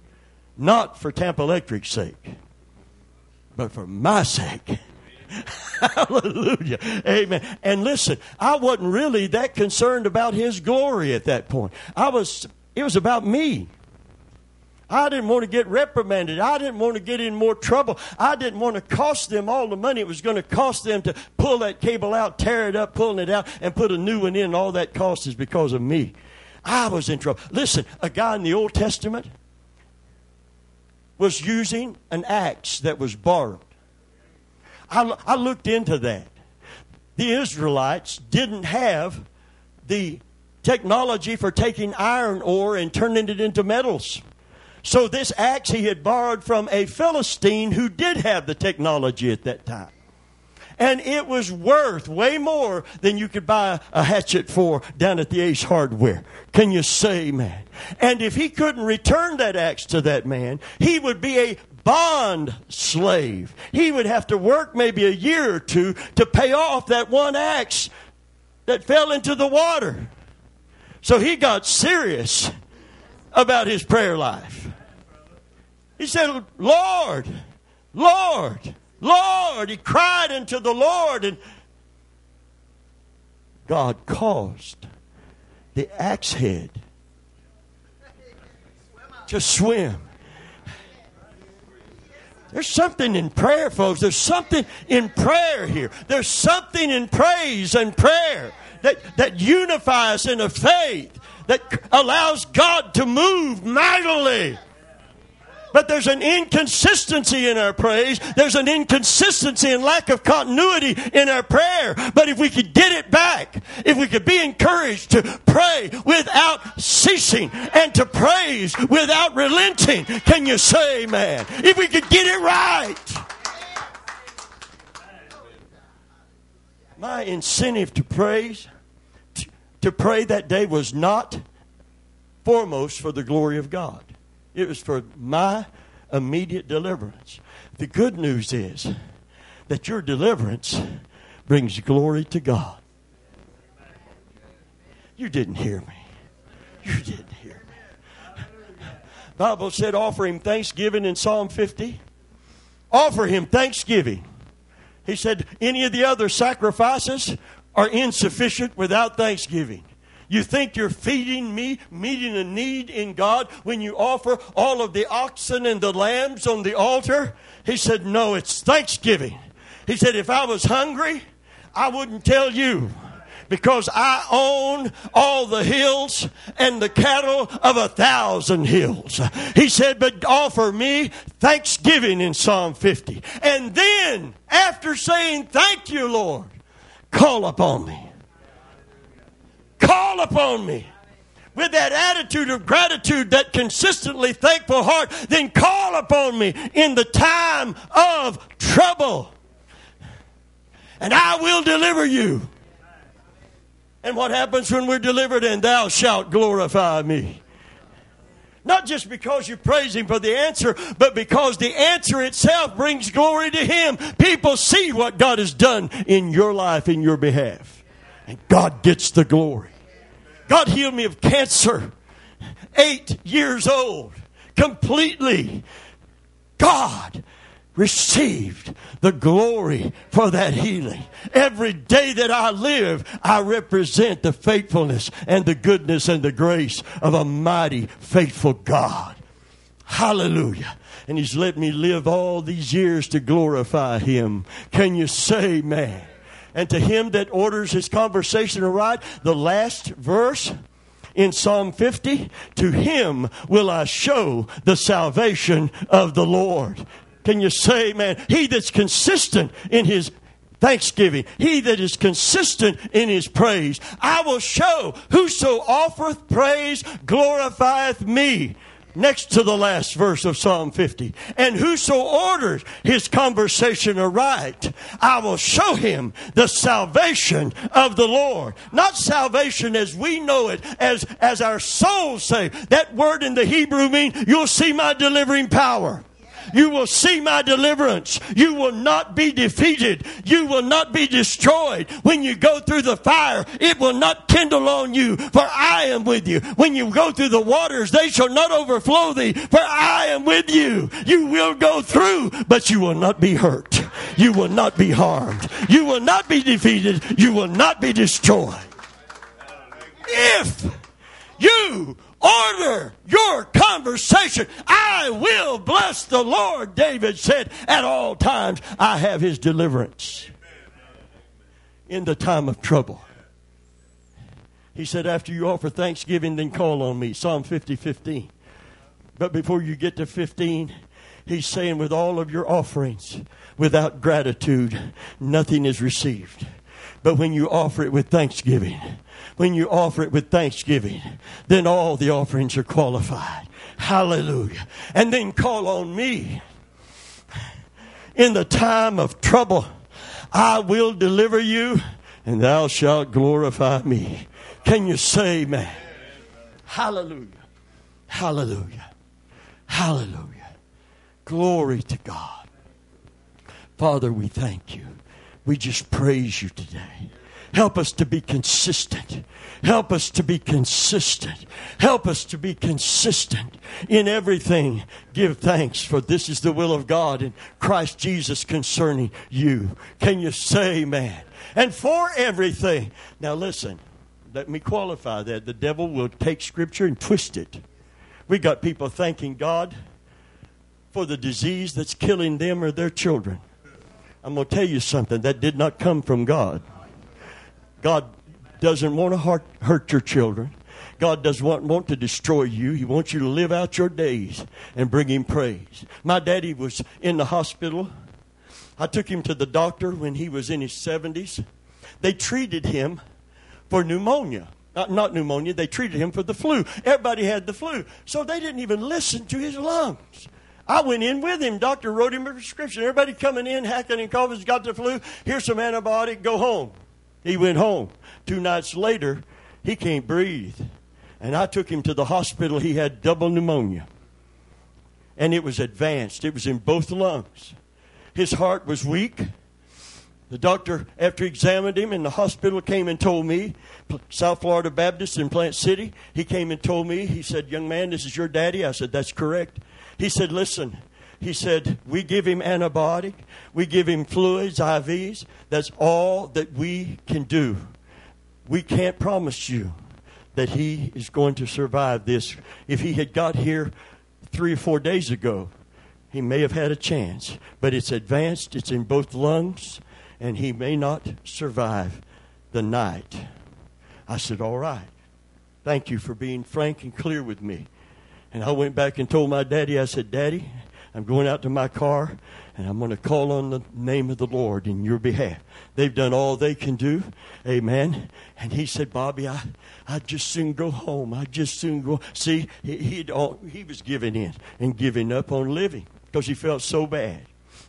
Not for Tampa Electric's sake, but for my sake. Hallelujah. Amen. And listen, I wasn't really that concerned about his glory at that point. I was it was about me. I didn't want to get reprimanded. I didn't want to get in more trouble. I didn't want to cost them all the money it was going to cost them to pull that cable out, tear it up, pulling it out, and put a new one in. All that cost is because of me. I was in trouble. Listen, a guy in the Old Testament was using an axe that was borrowed. I, I looked into that. The Israelites didn't have the technology for taking iron ore and turning it into metals. So this axe he had borrowed from a Philistine who did have the technology at that time and it was worth way more than you could buy a hatchet for down at the Ace Hardware. Can you say, man? And if he couldn't return that axe to that man, he would be a bond slave. He would have to work maybe a year or two to pay off that one axe that fell into the water. So he got serious about his prayer life. He said, Lord, Lord, Lord. He cried unto the Lord, and God caused the axe head to swim. There's something in prayer, folks. There's something in prayer here. There's something in praise and prayer that, that unifies in a faith that allows God to move mightily. But there's an inconsistency in our praise. There's an inconsistency and lack of continuity in our prayer. But if we could get it back, if we could be encouraged to pray without ceasing and to praise without relenting, can you say amen? If we could get it right. My incentive to praise, to pray that day was not foremost for the glory of God. It was for my immediate deliverance. The good news is that your deliverance brings glory to God. You didn't hear me. You didn't hear me. Bible said offer him thanksgiving in Psalm 50. Offer him thanksgiving. He said any of the other sacrifices are insufficient without thanksgiving. You think you're feeding me, meeting a need in God when you offer all of the oxen and the lambs on the altar? He said, No, it's thanksgiving. He said, If I was hungry, I wouldn't tell you because I own all the hills and the cattle of a thousand hills. He said, but offer me thanksgiving in Psalm 50. And then, after saying, thank you, Lord, call upon me. Call upon me with that attitude of gratitude, that consistently thankful heart, then call upon me in the time of trouble. And I will deliver you. And what happens when we're delivered? And thou shalt glorify me. Not just because you praise Him for the answer, but because the answer itself brings glory to Him. People see what God has done in your life, in your behalf. And God gets the glory. God healed me of cancer, eight years old, completely. God received the glory for that healing. Every day that I live, I represent the faithfulness and the goodness and the grace of a mighty, faithful God. Hallelujah. And He's let me live all these years to glorify Him. Can you say, man? And to him that orders his conversation aright, the last verse in Psalm 50, to him will I show the salvation of the Lord. Can you say, man, he that's consistent in his thanksgiving, he that is consistent in his praise, I will show whoso offereth praise glorifieth me next to the last verse of Psalm 50. And whoso orders his conversation aright, I will show him the salvation of the Lord. Not salvation as we know it, as, as our souls say. That word in the Hebrew means you'll see my delivering power. You will see my deliverance. You will not be defeated. You will not be destroyed. When you go through the fire, it will not kindle on you, for I am with you. When you go through the waters, they shall not overflow thee, for I am with you. You will go through, but you will not be hurt. You will not be harmed. You will not be defeated. You will not be destroyed. If you order your conversation. I will bless the Lord, David said, at all times I have his deliverance in the time of trouble. He said, after you offer thanksgiving, then call on me. Psalm 50, 15. But before you get to 15, he's saying, with all of your offerings, without gratitude, nothing is received. But when you offer it with thanksgiving, when you offer it with thanksgiving, then all the offerings are qualified. Hallelujah. And then call on me in the time of trouble. I will deliver you and thou shalt glorify me. Can you say amen? Hallelujah. Hallelujah. Hallelujah. Glory to God. Father, we thank you. We just praise you today. Help us to be consistent. Help us to be consistent. Help us to be consistent in everything. Give thanks, for this is the will of God in Christ Jesus concerning you. Can you say, man? And for everything. Now, listen, let me qualify that. The devil will take Scripture and twist it. We got people thanking God for the disease that's killing them or their children. I'm going to tell you something that did not come from God. God doesn't want to hurt, your children. God doesn't want, want to destroy you. He wants you to live out your days and bring Him praise. My daddy was in the hospital. I took him to the doctor when he was in his 70s. They treated him for pneumonia. Not, not pneumonia, they treated him for the flu. Everybody had the flu. So they didn't even listen to his lungs. I went in with him. Doctor wrote him a prescription. Everybody coming in, hacking and coughing, got the flu. Here's some antibiotic. Go home. He went home. Two nights later, he can't breathe. And I took him to the hospital. He had double pneumonia. And it was advanced, it was in both lungs. His heart was weak. The doctor, after he examined him in the hospital, came and told me, South Florida Baptist in Plant City, he came and told me, he said, Young man, this is your daddy. I said, That's correct. He said, Listen, he said, We give him antibiotic, we give him fluids, IVs. That's all that we can do. We can't promise you that he is going to survive this. If he had got here three or four days ago, he may have had a chance. But it's advanced, it's in both lungs, and he may not survive the night. I said, All right. Thank you for being frank and clear with me. And I went back and told my daddy, I said, Daddy, I'm going out to my car and I'm going to call on the name of the Lord in your behalf. They've done all they can do. Amen. And he said, Bobby, I, I just soon go home. I just soon go. See, he, he, he was giving in and giving up on living because he felt so bad.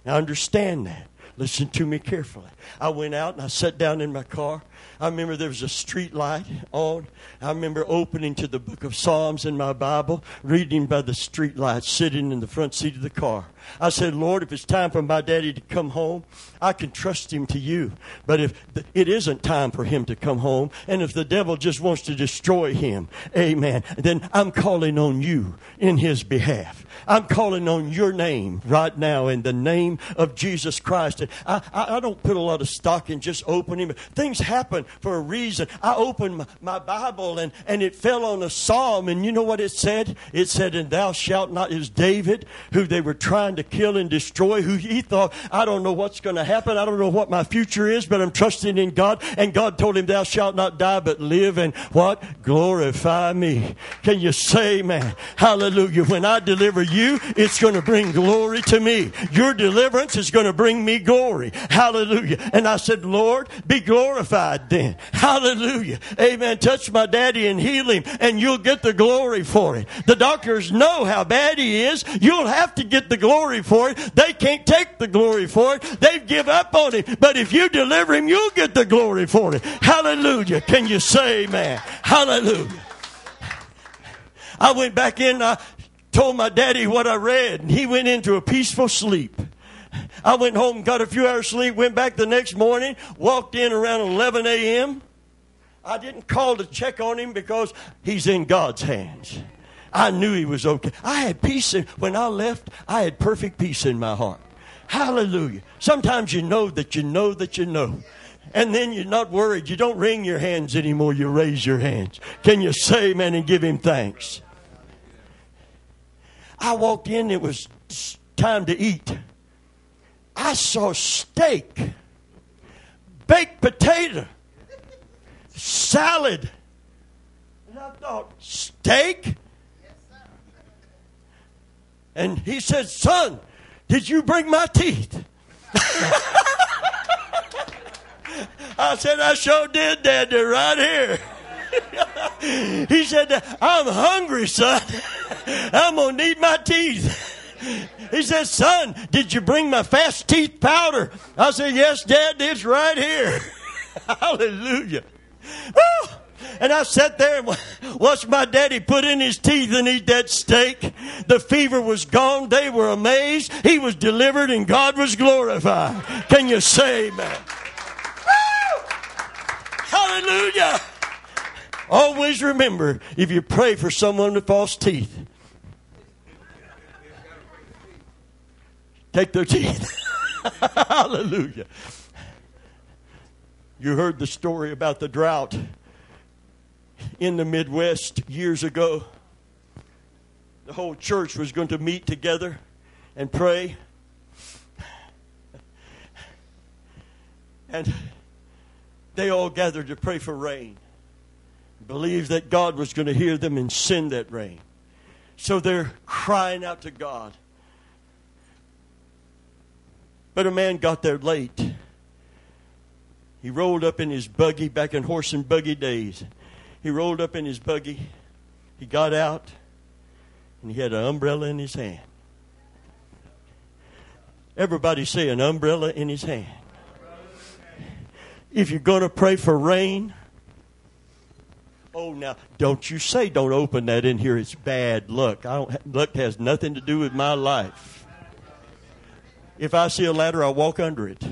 I understand that. Listen to me carefully. I went out and I sat down in my car I remember there was a street light on. I remember opening to the book of Psalms in my Bible, reading by the street light, sitting in the front seat of the car. I said, Lord, if it's time for my daddy to come home, I can trust him to you. But if it isn't time for him to come home, and if the devil just wants to destroy him, amen, then I'm calling on you in his behalf. I'm calling on your name right now in the name of Jesus Christ. And I, I, I don't put a lot of stock in just opening. Things happen for a reason. I opened my, my Bible and, and it fell on a psalm, and you know what it said? It said, And thou shalt not, is David, who they were trying to kill and destroy, who he thought, I don't know what's going to happen. I don't know what my future is, but I'm trusting in God. And God told him, Thou shalt not die, but live and what? Glorify me. Can you say, man? Hallelujah. When I deliver you, it's going to bring glory to me. Your deliverance is going to bring me glory. Hallelujah. And I said, Lord, be glorified then. Hallelujah. Amen. Touch my daddy and heal him, and you'll get the glory for it. The doctors know how bad he is. You'll have to get the glory for it. They can't take the glory for it. They've give up on him. But if you deliver him, you'll get the glory for it. Hallelujah. Can you say amen? Hallelujah. I went back in, I told my daddy what I read, and he went into a peaceful sleep. I went home, got a few hours sleep, went back the next morning, walked in around 11 a.m. I didn't call to check on him because he's in God's hands. I knew he was okay. I had peace in, when I left, I had perfect peace in my heart. Hallelujah. Sometimes you know that you know that you know. And then you're not worried. You don't wring your hands anymore. You raise your hands. Can you say amen and give him thanks? I walked in, it was time to eat. I saw steak, baked potato, salad. And I thought, steak? And he said, Son, did you bring my teeth? I said, I sure did, Dad. They're right here. he said, I'm hungry, son. I'm going to need my teeth. He said, Son, did you bring my Fasteeth powder? I said, Yes, Dad, it's right here. Hallelujah. Woo! And I sat there and watched my daddy put in his teeth and eat that steak. The fever was gone. They were amazed. He was delivered and God was glorified. Can you say amen? Hallelujah. Always remember if you pray for someone with false teeth, take their teeth. Hallelujah. You heard the story about the drought in the Midwest years ago. The whole church was going to meet together and pray. And they all gathered to pray for rain. Believed that God was going to hear them and send that rain. So they're crying out to God. But a man got there late. He rolled up in his buggy back in horse and buggy days. He rolled up in his buggy. He got out and he had an umbrella in his hand. Everybody say an umbrella in his hand. If you're going to pray for rain, oh now don't you say don't open that in here. It's bad luck. I don't. Luck has nothing to do with my life. If I see a ladder, I walk under it.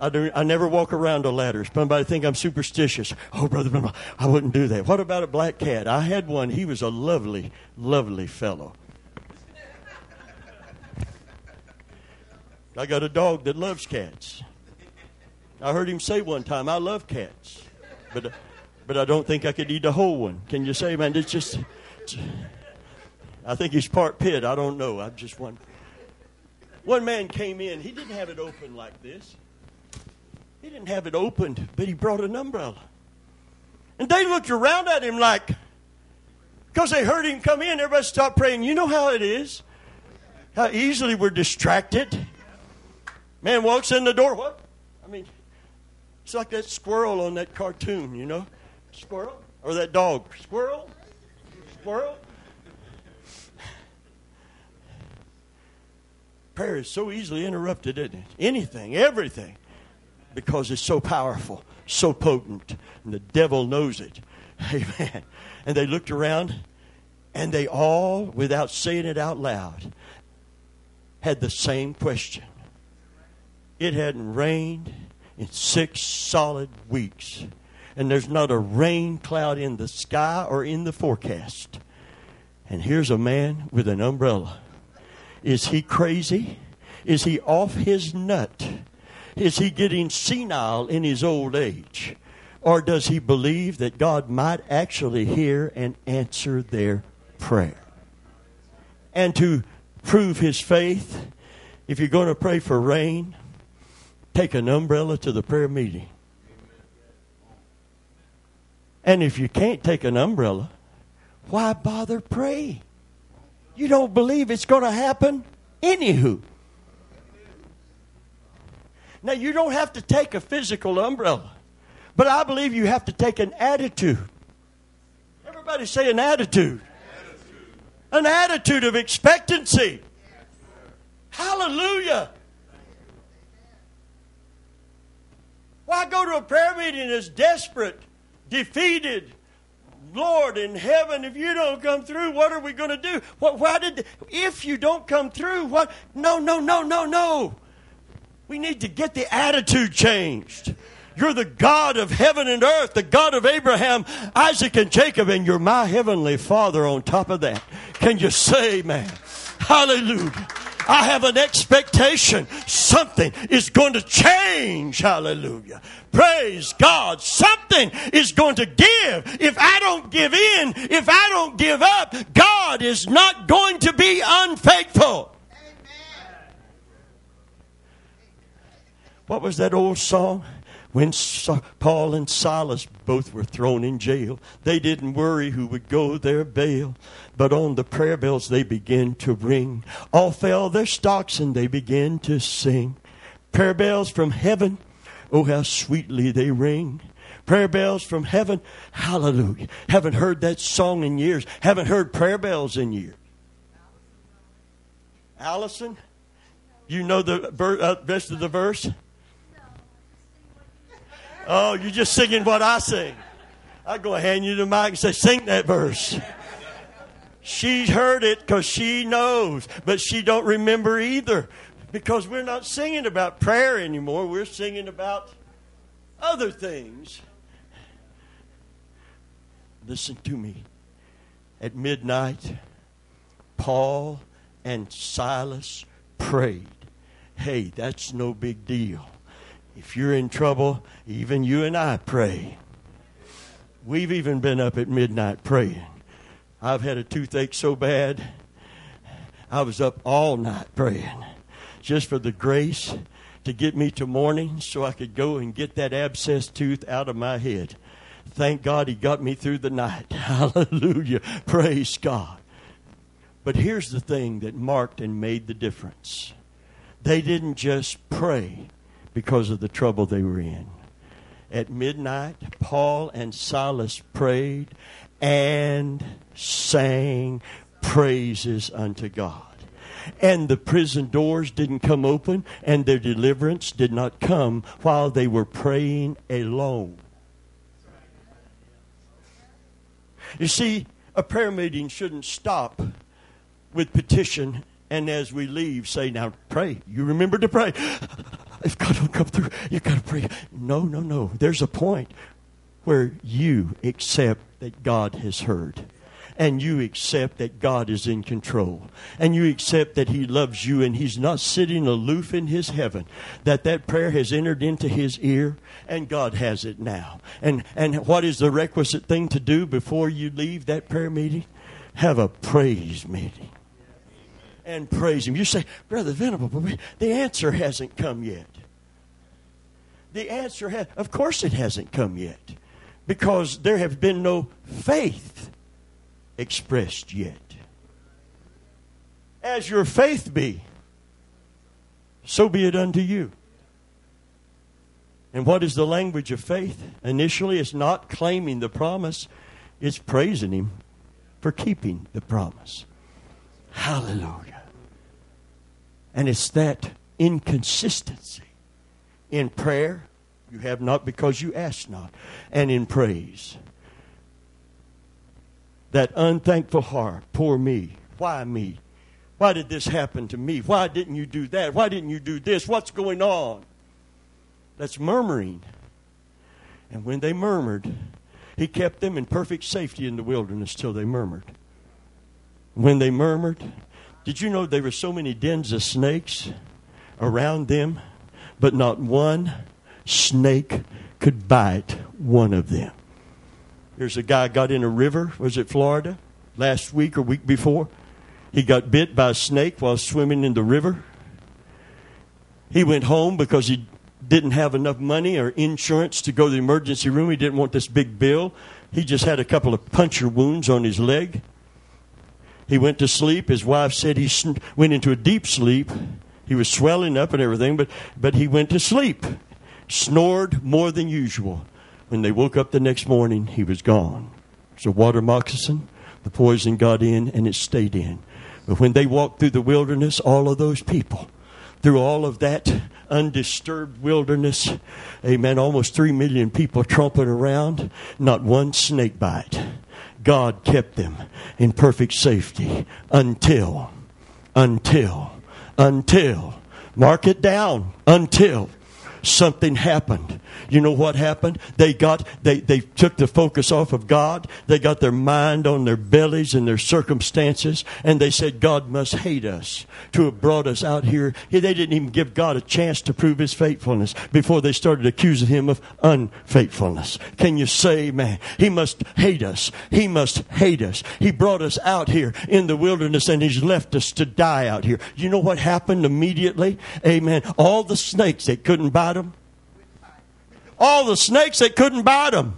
I, do, I never walk around a ladder. Somebody think I'm superstitious. Oh, brother, I wouldn't do that. What about a black cat? I had one. He was a lovely, lovely fellow. I got a dog that loves cats. I heard him say one time, "I love cats," but but I don't think I could eat a whole one. Can you say, man? It's just. I think he's part pit. I don't know. I'm just one. One man came in. He didn't have it open like this. He didn't have it opened, but he brought an umbrella. And they looked around at him like, because they heard him come in, everybody stopped praying. You know how it is? How easily we're distracted. Man walks in the door. What? I mean, it's like that squirrel on that cartoon, you know? Squirrel? Or that dog. Squirrel? Squirrel? Prayer is so easily interrupted, isn't it? Anything, everything because it's so powerful, so potent, and the devil knows it. Amen. And they looked around, and they all, without saying it out loud, had the same question. It hadn't rained in six solid weeks, and there's not a rain cloud in the sky or in the forecast. And here's a man with an umbrella. Is he crazy? Is he off his nut? Is he getting senile in his old age? Or does he believe that God might actually hear and answer their prayer? And to prove his faith, if you're going to pray for rain, take an umbrella to the prayer meeting. And if you can't take an umbrella, why bother pray? You don't believe it's going to happen? Anywho. Now, you don't have to take a physical umbrella, but I believe you have to take an attitude. Everybody say an attitude. attitude. An attitude of expectancy. Hallelujah. Why go to a prayer meeting as desperate, defeated? Lord in heaven, if you don't come through, what are we going to do? What, why did, if you don't come through, what? No, no, no, no, no. We need to get the attitude changed. You're the God of heaven and earth, the God of Abraham, Isaac, and Jacob, and you're my heavenly Father on top of that. Can you say, man? Hallelujah. I have an expectation something is going to change. Hallelujah. Praise God. Something is going to give. If I don't give in, if I don't give up, God is not going to be unfaithful. What was that old song? When Paul and Silas both were thrown in jail, they didn't worry who would go their bail. But on the prayer bells they began to ring. All fell their stocks and they began to sing. Prayer bells from heaven, oh how sweetly they ring. Prayer bells from heaven, hallelujah. Haven't heard that song in years. Haven't heard prayer bells in years. Allison, you know the uh, rest of the verse? Oh, you're just singing what I sing. I go hand you the mic and say, sing that verse. She heard it because she knows, but she don't remember either because we're not singing about prayer anymore. We're singing about other things. Listen to me. At midnight, Paul and Silas prayed. Hey, that's no big deal. If you're in trouble, even you and I pray. We've even been up at midnight praying. I've had a toothache so bad, I was up all night praying just for the grace to get me to morning so I could go and get that abscess tooth out of my head. Thank God he got me through the night. Hallelujah. Praise God. But here's the thing that marked and made the difference they didn't just pray because of the trouble they were in. At midnight, Paul and Silas prayed and sang praises unto God. And the prison doors didn't come open, and their deliverance did not come while they were praying alone. You see, a prayer meeting shouldn't stop with petition and as we leave say, Now pray. You remember to pray. If God don't come through, you've got to pray. No, no, no. There's a point where you accept that God has heard. And you accept that God is in control. And you accept that he loves you and he's not sitting aloof in his heaven. That that prayer has entered into his ear and God has it now. And and what is the requisite thing to do before you leave that prayer meeting? Have a praise meeting and praise him you say brother venerable the answer hasn't come yet the answer has of course it hasn't come yet because there have been no faith expressed yet. As your faith be, so be it unto you. And what is the language of faith? Initially, it's not claiming the promise, it's praising Him for keeping the promise. Hallelujah. And it's that inconsistency in prayer, you have not because you ask not, and in praise that unthankful heart. Poor me. Why me? Why did this happen to me? Why didn't you do that? Why didn't you do this? What's going on? That's murmuring. And when they murmured, he kept them in perfect safety in the wilderness till they murmured. When they murmured, did you know there were so many dens of snakes around them, but not one snake could bite one of them? There's a guy got in a river, was it Florida, last week or week before? He got bit by a snake while swimming in the river. He went home because he didn't have enough money or insurance to go to the emergency room. He didn't want this big bill. He just had a couple of puncture wounds on his leg. He went to sleep. His wife said he went into a deep sleep. He was swelling up and everything, but, but he went to sleep. Snored more than usual. When they woke up the next morning, he was gone. It's a water moccasin. The poison got in and it stayed in. But when they walked through the wilderness, all of those people, through all of that undisturbed wilderness, amen, almost three million people tromping around, not one snake bite. God kept them in perfect safety until, until, until, mark it down, until something happened. You know what happened? They got they, they took the focus off of God. They got their mind on their bellies and their circumstances, and they said God must hate us to have brought us out here. They didn't even give God a chance to prove his faithfulness before they started accusing him of unfaithfulness. Can you say, man, he must hate us. He must hate us. He brought us out here in the wilderness and he's left us to die out here. You know what happened immediately? Amen. All the snakes that couldn't bite them, all the snakes that couldn't bite them.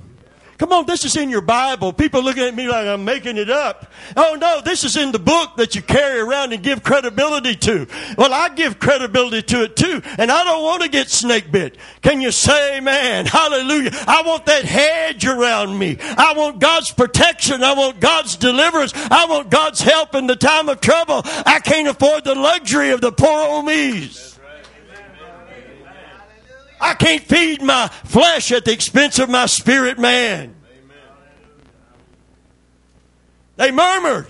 Come on, this is in your Bible. People looking at me like I'm making it up. Oh no, this is in the book that you carry around and give credibility to. Well, I give credibility to it too, and I don't want to get snake bit. Can you say amen? Hallelujah. I want that hedge around me. I want God's protection. I want God's deliverance. I want God's help in the time of trouble. I can't afford the luxury of the poor old me's. I can't feed my flesh at the expense of my spirit man. They murmured,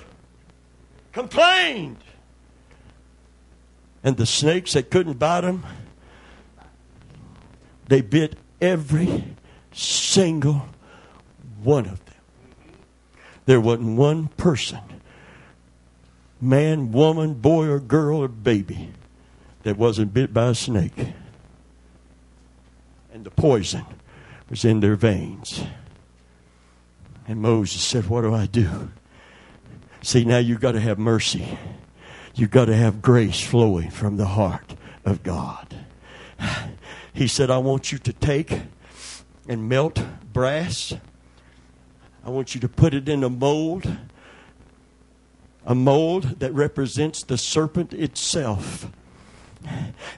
complained. And the snakes that couldn't bite them, they bit every single one of them. there wasn't one person, man, woman, boy, or girl, or baby, that wasn't bit by a snake. The poison was in their veins. And Moses said, What do I do? See, now you've got to have mercy. You've got to have grace flowing from the heart of God. He said, I want you to take and melt brass. I want you to put it in a mold, a mold that represents the serpent itself.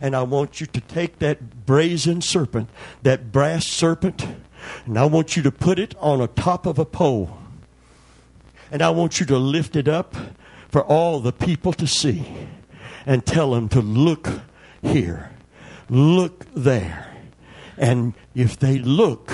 And I want you to take that brazen serpent, that brass serpent, and I want you to put it on a top of a pole. And I want you to lift it up for all the people to see and tell them to look here, look there. And if they look,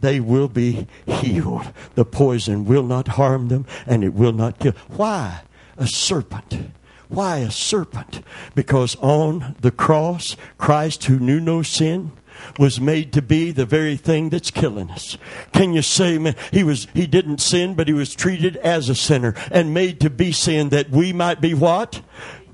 they will be healed. The poison will not harm them and it will not kill. Why a serpent? Why a serpent? Because on the cross, Christ, who knew no sin, was made to be the very thing that's killing us. Can you say, man, he was, he didn't sin, but he was treated as a sinner and made to be sin that we might be what?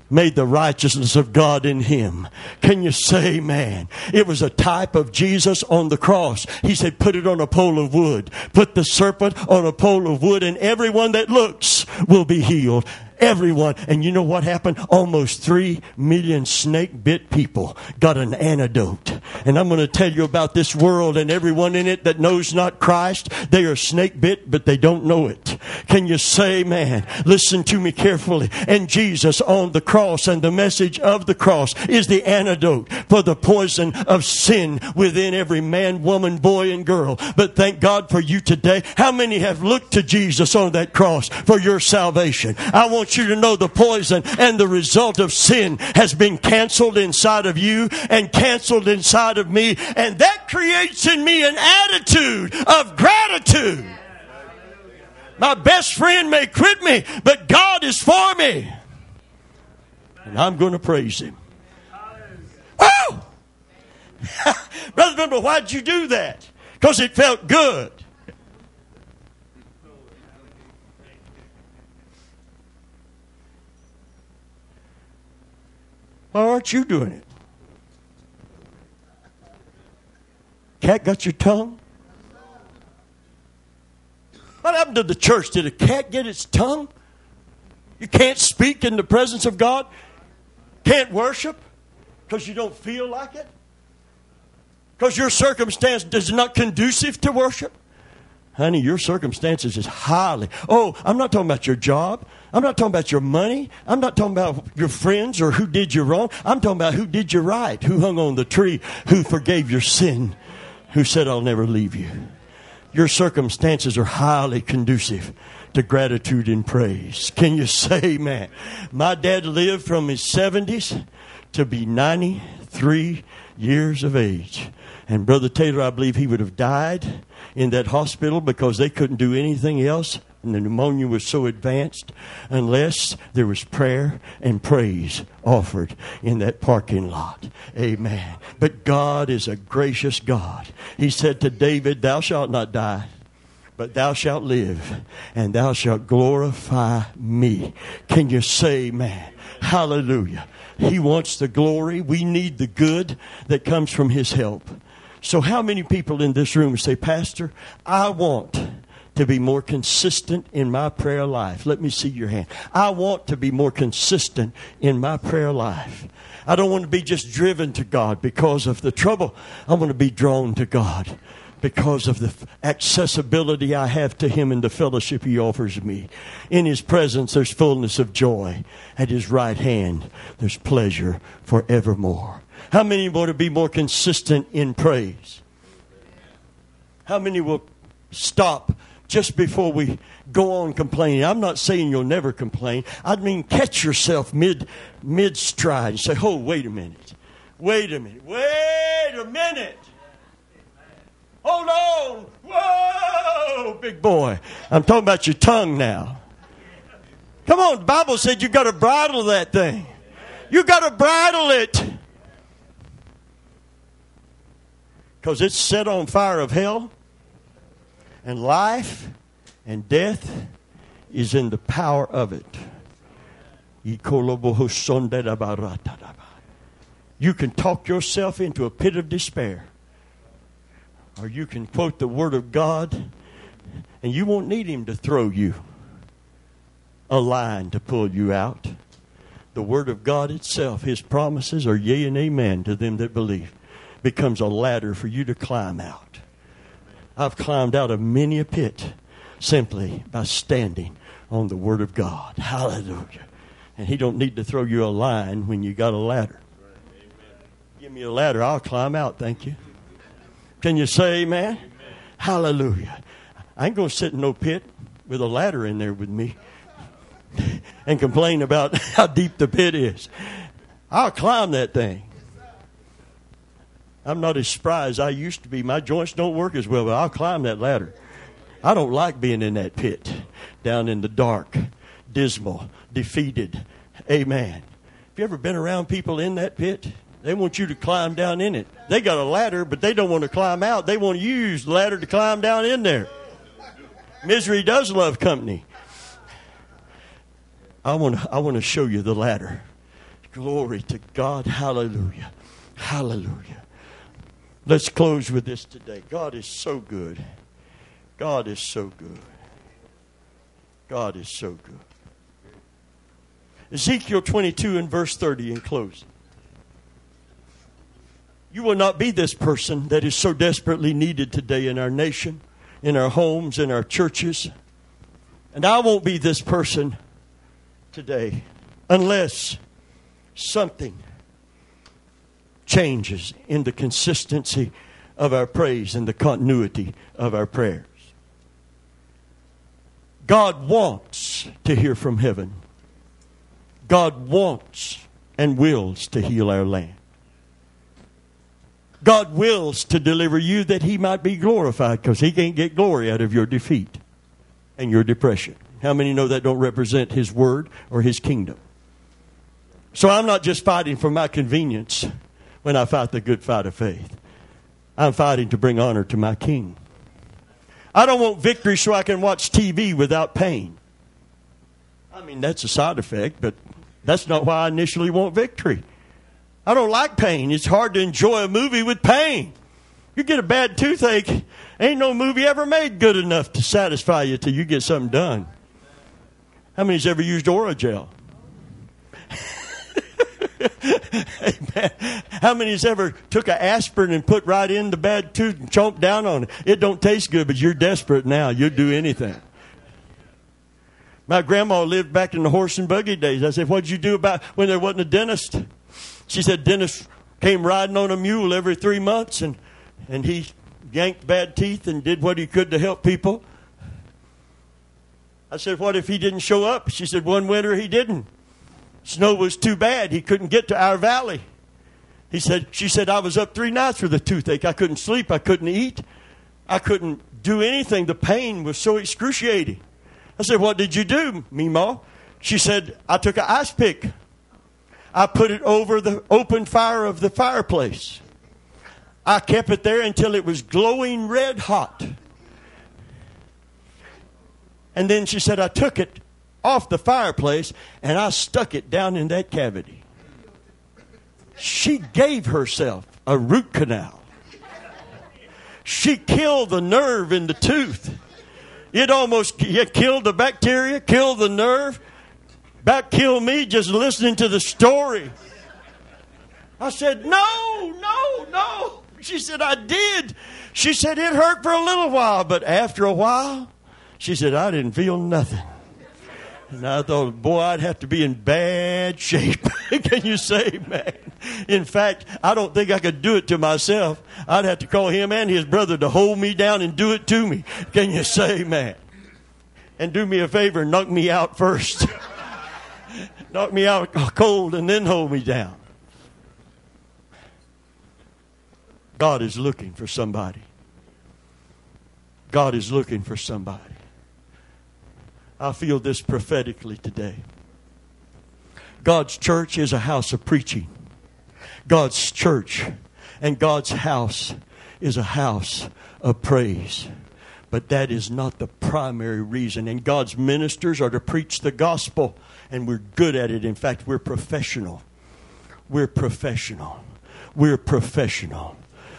made the righteousness of God in him. Can you say, man? It was a type of Jesus on the cross. He said, put it on a pole of wood. Put the serpent on a pole of wood and everyone that looks will be healed everyone. And you know what happened? Almost three million snake bit people got an antidote. And I'm going to tell you about this world and everyone in it that knows not Christ. They are snake bit, but they don't know it. Can you say, man, listen to me carefully. And Jesus on the cross and the message of the cross is the antidote for the poison of sin within every man, woman, boy, and girl. But thank God for you today. How many have looked to Jesus on that cross for your salvation? I want want you to know the poison and the result of sin has been canceled inside of you and canceled inside of me. And that creates in me an attitude of gratitude. My best friend may quit me, but God is for me. And I'm going to praise him. Oh! Brother Remember, why'd you do that? Because it felt good. Why aren't you doing it? Cat got your tongue? What happened to the church? Did a cat get its tongue? You can't speak in the presence of God? Can't worship because you don't feel like it? Because your circumstance is not conducive to worship? Honey, your circumstances is highly. Oh, I'm not talking about your job. I'm not talking about your money. I'm not talking about your friends or who did you wrong. I'm talking about who did you right, who hung on the tree, who forgave your sin, who said, I'll never leave you. Your circumstances are highly conducive to gratitude and praise. Can you say, man? My dad lived from his 70s to be 93 years of age. And Brother Taylor, I believe he would have died in that hospital because they couldn't do anything else and the pneumonia was so advanced unless there was prayer and praise offered in that parking lot. Amen. But God is a gracious God. He said to David, Thou shalt not die but thou shalt live and thou shalt glorify me. Can you say, man? Hallelujah. He wants the glory. We need the good that comes from his help. So, how many people in this room say, Pastor, I want to be more consistent in my prayer life? Let me see your hand. I want to be more consistent in my prayer life. I don't want to be just driven to God because of the trouble. I want to be drawn to God because of the accessibility I have to Him and the fellowship He offers me. In His presence, there's fullness of joy. At His right hand, there's pleasure forevermore. How many want to be more consistent in praise? How many will stop just before we go on complaining? I'm not saying you'll never complain. I mean, catch yourself mid mid stride and say, "Oh, wait a minute, wait a minute, wait a minute." Hold on. Whoa, big boy. I'm talking about your tongue now. Come on, the Bible said you got to bridle that thing. You got to bridle it. because it's set on fire of hell, and life And death is in the power of it. You can talk yourself into a pit of despair. Or you can quote the Word of God, and you won't need Him to throw you a line to pull you out. The Word of God itself, His promises are yea and amen to them that believe, becomes a ladder for you to climb out. I've climbed out of many a pit simply by standing on the Word of God. Hallelujah. And He don't need to throw you a line when you got a ladder. Give me a ladder, I'll climb out, thank you. Can you say amen? amen. Hallelujah. I ain't going to sit in no pit with a ladder in there with me and complain about how deep the pit is. I'll climb that thing. I'm not as spry as I used to be. My joints don't work as well, but I'll climb that ladder. I don't like being in that pit, down in the dark, dismal, defeated. Amen. Have you ever been around people in that pit? They want you to climb down in it. They got a ladder, but they don't want to climb out. They want to use the ladder to climb down in there. Misery does love company. I want to, I want to show you the ladder. Glory to God. Hallelujah. Hallelujah. Let's close with this today. God is so good. God is so good. God is so good. Ezekiel 22 and verse 30 in closing. You will not be this person that is so desperately needed today in our nation, in our homes, in our churches. And I won't be this person today unless something changes in the consistency of our praise and the continuity of our prayers. God wants to hear from heaven. God wants and wills to heal our land. God wills to deliver you that he might be glorified because he can't get glory out of your defeat and your depression. How many know that don't represent His Word or His kingdom? So I'm not just fighting for my convenience when I fight the good fight of faith. I'm fighting to bring honor to my King. I don't want victory so I can watch TV without pain. I mean, that's a side effect, but that's not why I initially want victory. I don't like pain. It's hard to enjoy a movie with pain. You get a bad toothache, ain't no movie ever made good enough to satisfy you till you get something done. How many's ever used Orajel? Amen. How many's ever took an aspirin and put right in the bad tooth and chomped down on it? It don't taste good, but you're desperate now. You'll do anything. My grandma lived back in the horse and buggy days. I said, What'd you do about when there wasn't a dentist? She said, Dentist came riding on a mule every three months and, and he yanked bad teeth and did what he could to help people. I said, What if he didn't show up? She said, One winter he didn't. Snow was too bad. He couldn't get to our valley. He said, She said, I was up three nights with a toothache. I couldn't sleep. I couldn't eat. I couldn't do anything. The pain was so excruciating. I said, What did you do, Mimo? She said, I took an ice pick. I put it over the open fire of the fireplace. I kept it there until it was glowing red hot. And then she said, I took it off the fireplace and I stuck it down in that cavity. She gave herself a root canal. She killed the nerve in the tooth. It almost it killed the bacteria, killed the nerve, about killed me just listening to the story. I said, No, no, no. She said, I did. She said, It hurt for a little while, but after a while, she said, I didn't feel nothing. And I thought, boy, I'd have to be in bad shape. Can you say, man? In fact, I don't think I could do it to myself. I'd have to call him and his brother to hold me down and do it to me. Can you say, man? And do me a favor and knock me out first. knock me out cold and then hold me down. God is looking for somebody. God is looking for somebody. I feel this prophetically today. God's church is a house of preaching. God's church and God's house is a house of praise. But that is not the primary reason. And God's ministers are to preach the gospel, and we're good at it. In fact, we're professional. We're professional. We're professional.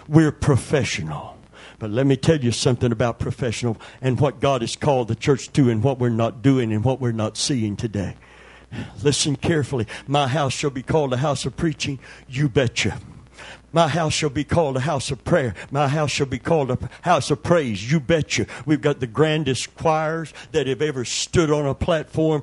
We're professional. But let me tell you something about professional and what God has called the church to and what we're not doing and what we're not seeing today. Listen carefully. My house shall be called a house of preaching. You betcha. My house shall be called a house of prayer. My house shall be called a house of praise. You betcha. We've got the grandest choirs that have ever stood on a platform,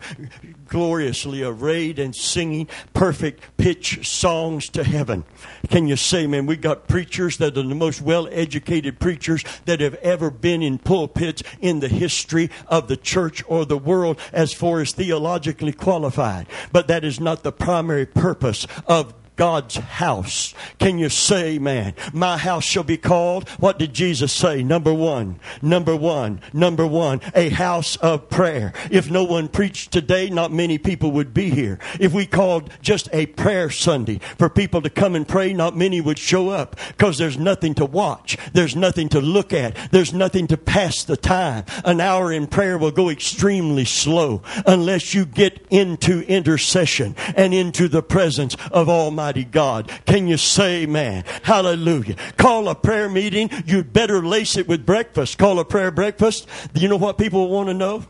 gloriously arrayed and singing perfect pitch songs to heaven. Can you say, man, We've got preachers that are the most well educated preachers that have ever been in pulpits in the history of the church or the world as far as theologically qualified. But that is not the primary purpose of God's house. Can you say, man, my house shall be called? What did Jesus say? Number one, number one, number one, a house of prayer. If no one preached today, not many people would be here. If we called just a prayer Sunday for people to come and pray, not many would show up because there's nothing to watch. There's nothing to look at. There's nothing to pass the time. An hour in prayer will go extremely slow unless you get into intercession and into the presence of Almighty Almighty God. Can you say amen? Hallelujah. Call a prayer meeting. You'd better lace it with breakfast. Call a prayer breakfast. Do you know what people want to know?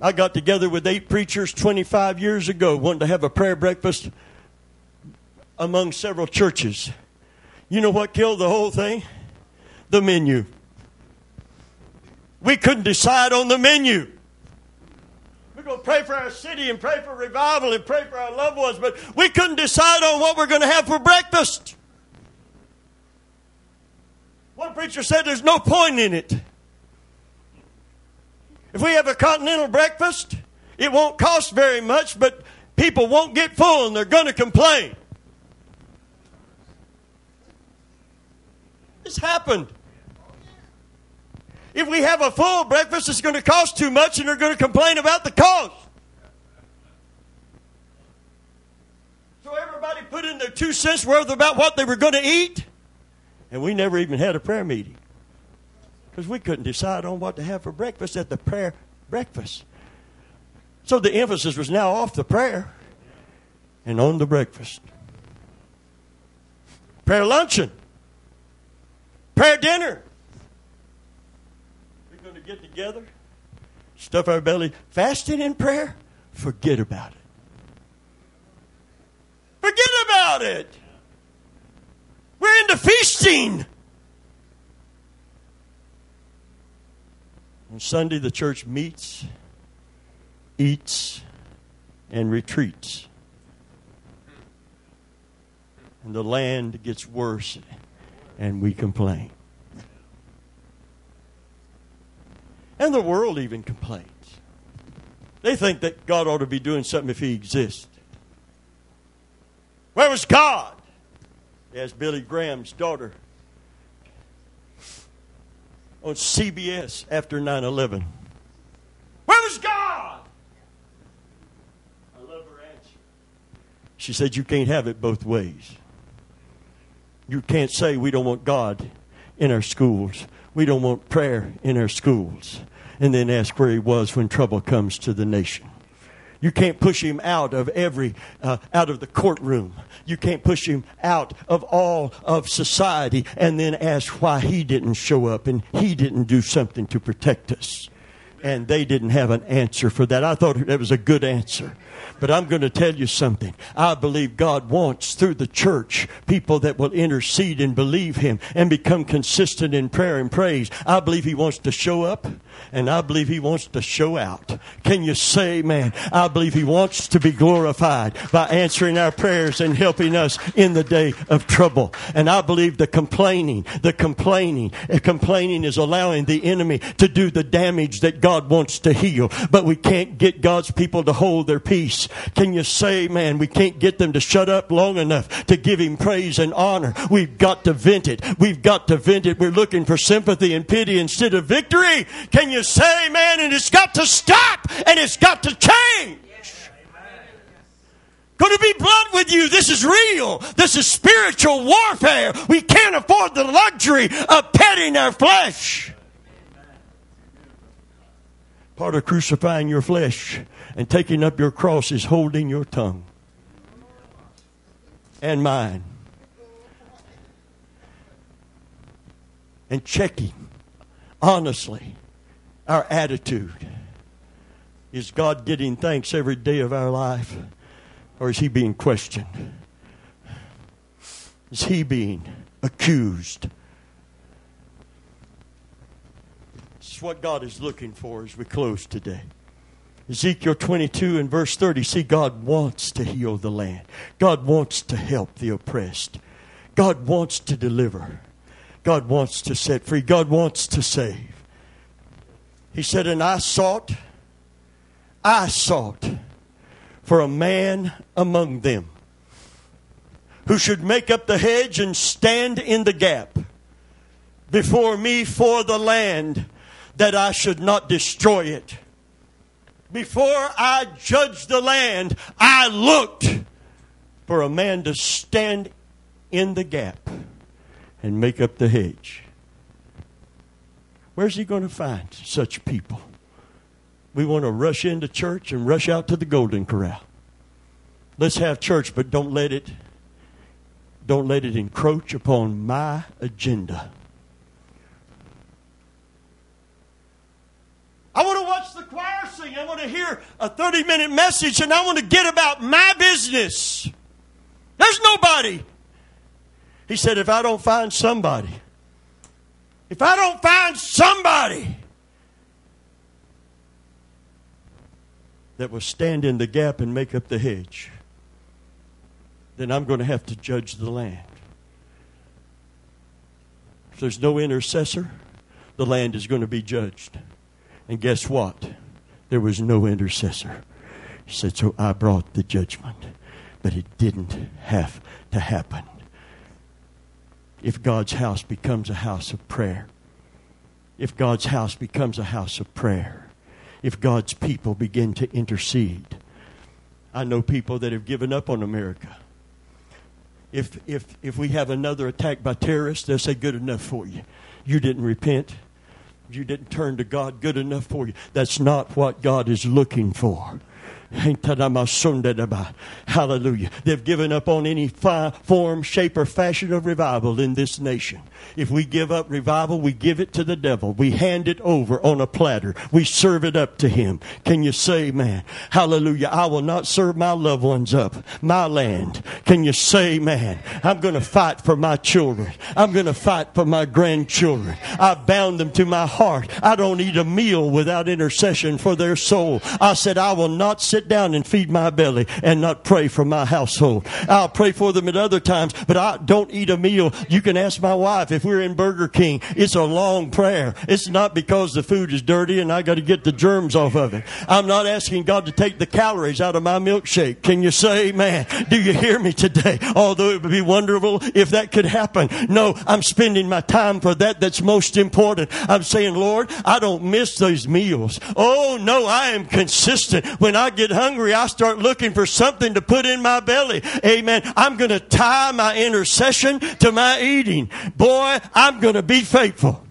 I got together with eight preachers 25 years ago, wanting to have a prayer breakfast among several churches. You know what killed the whole thing? The menu. We couldn't decide on the menu. We're going to pray for our city and pray for revival and pray for our loved ones, but we couldn't decide on what we're going to have for breakfast. One preacher said there's no point in it. If we have a continental breakfast, it won't cost very much, but people won't get full and they're going to complain. This happened. If we have a full breakfast, it's going to cost too much and they're going to complain about the cost. So everybody put in their two cents worth about what they were going to eat. And we never even had a prayer meeting. Because we couldn't decide on what to have for breakfast at the prayer breakfast. So the emphasis was now off the prayer and on the breakfast. Prayer luncheon. Prayer dinner get together, stuff our belly, fasting and prayer, forget about it. Forget about it. We're into feasting. On Sunday, the church meets, eats, and retreats. And the land gets worse, and we complain. And the world even complains. They think that God ought to be doing something if He exists. Where was God? As Billy Graham's daughter on CBS after 9 11. Where was God? I love her answer. She said, You can't have it both ways. You can't say we don't want God in our schools. We don't want prayer in our schools and then ask where he was when trouble comes to the nation. You can't push him out of every, uh, out of the courtroom. You can't push him out of all of society and then ask why he didn't show up and he didn't do something to protect us. And they didn't have an answer for that. I thought that was a good answer. But I'm going to tell you something. I believe God wants through the church people that will intercede and believe Him and become consistent in prayer and praise. I believe He wants to show up and I believe He wants to show out. Can you say, man? I believe He wants to be glorified by answering our prayers and helping us in the day of trouble. And I believe the complaining, the complaining, complaining is allowing the enemy to do the damage that God wants to heal. But we can't get God's people to hold their peace. Can you say, man, we can't get them to shut up long enough to give him praise and honor? We've got to vent it. We've got to vent it. We're looking for sympathy and pity instead of victory. Can you say, man, and it's got to stop and it's got to change? Going to be blunt with you. This is real. This is spiritual warfare. We can't afford the luxury of petting our flesh. Part of crucifying your flesh and taking up your cross is holding your tongue and mine. And checking honestly our attitude. Is God getting thanks every day of our life? Or is he being questioned? Is he being accused? This is what God is looking for as we close today. Ezekiel 22 and verse 30. See, God wants to heal the land. God wants to help the oppressed. God wants to deliver. God wants to set free. God wants to save. He said, And I sought, I sought for a man among them who should make up the hedge and stand in the gap before me for the land that I should not destroy it. Before I judged the land, I looked for a man to stand in the gap and make up the hedge. Where's he going to find such people? We want to rush into church and rush out to the Golden Corral. Let's have church, but don't let it don't let it encroach upon my agenda. I want to watch the choir sing. I want to hear a 30 minute message and I want to get about my business. There's nobody. He said, if I don't find somebody, if I don't find somebody that will stand in the gap and make up the hedge, then I'm going to have to judge the land. If there's no intercessor, the land is going to be judged. And guess what? There was no intercessor. He said, So I brought the judgment. But it didn't have to happen. If God's house becomes a house of prayer, if God's house becomes a house of prayer, if God's people begin to intercede, I know people that have given up on America. If, if, if we have another attack by terrorists, they'll say, Good enough for you. You didn't repent you didn't turn to God good enough for you. That's not what God is looking for. Hallelujah. They've given up on any form, shape, or fashion of revival in this nation. If we give up revival, we give it to the devil. We hand it over on a platter. We serve it up to him. Can you say, man? Hallelujah. I will not serve my loved ones up, my land. Can you say, man? I'm going to fight for my children. I'm going to fight for my grandchildren. I bound them to my heart. I don't eat a meal without intercession for their soul. I said, I will not sit down and feed my belly and not pray for my household. I'll pray for them at other times, but I don't eat a meal. You can ask my wife if we're in Burger King, it's a long prayer. It's not because the food is dirty and I got to get the germs off of it. I'm not asking God to take the calories out of my milkshake. Can you say amen? Do you hear me today? Although it would be wonderful if that could happen. No, I'm spending my time for that that's most important. I'm saying, Lord, I don't miss those meals. Oh no, I am consistent. When I get hungry, I start looking for something to put in my belly. Amen. I'm going to tie my intercession to my eating. Boy, boy, I'm going to be faithful.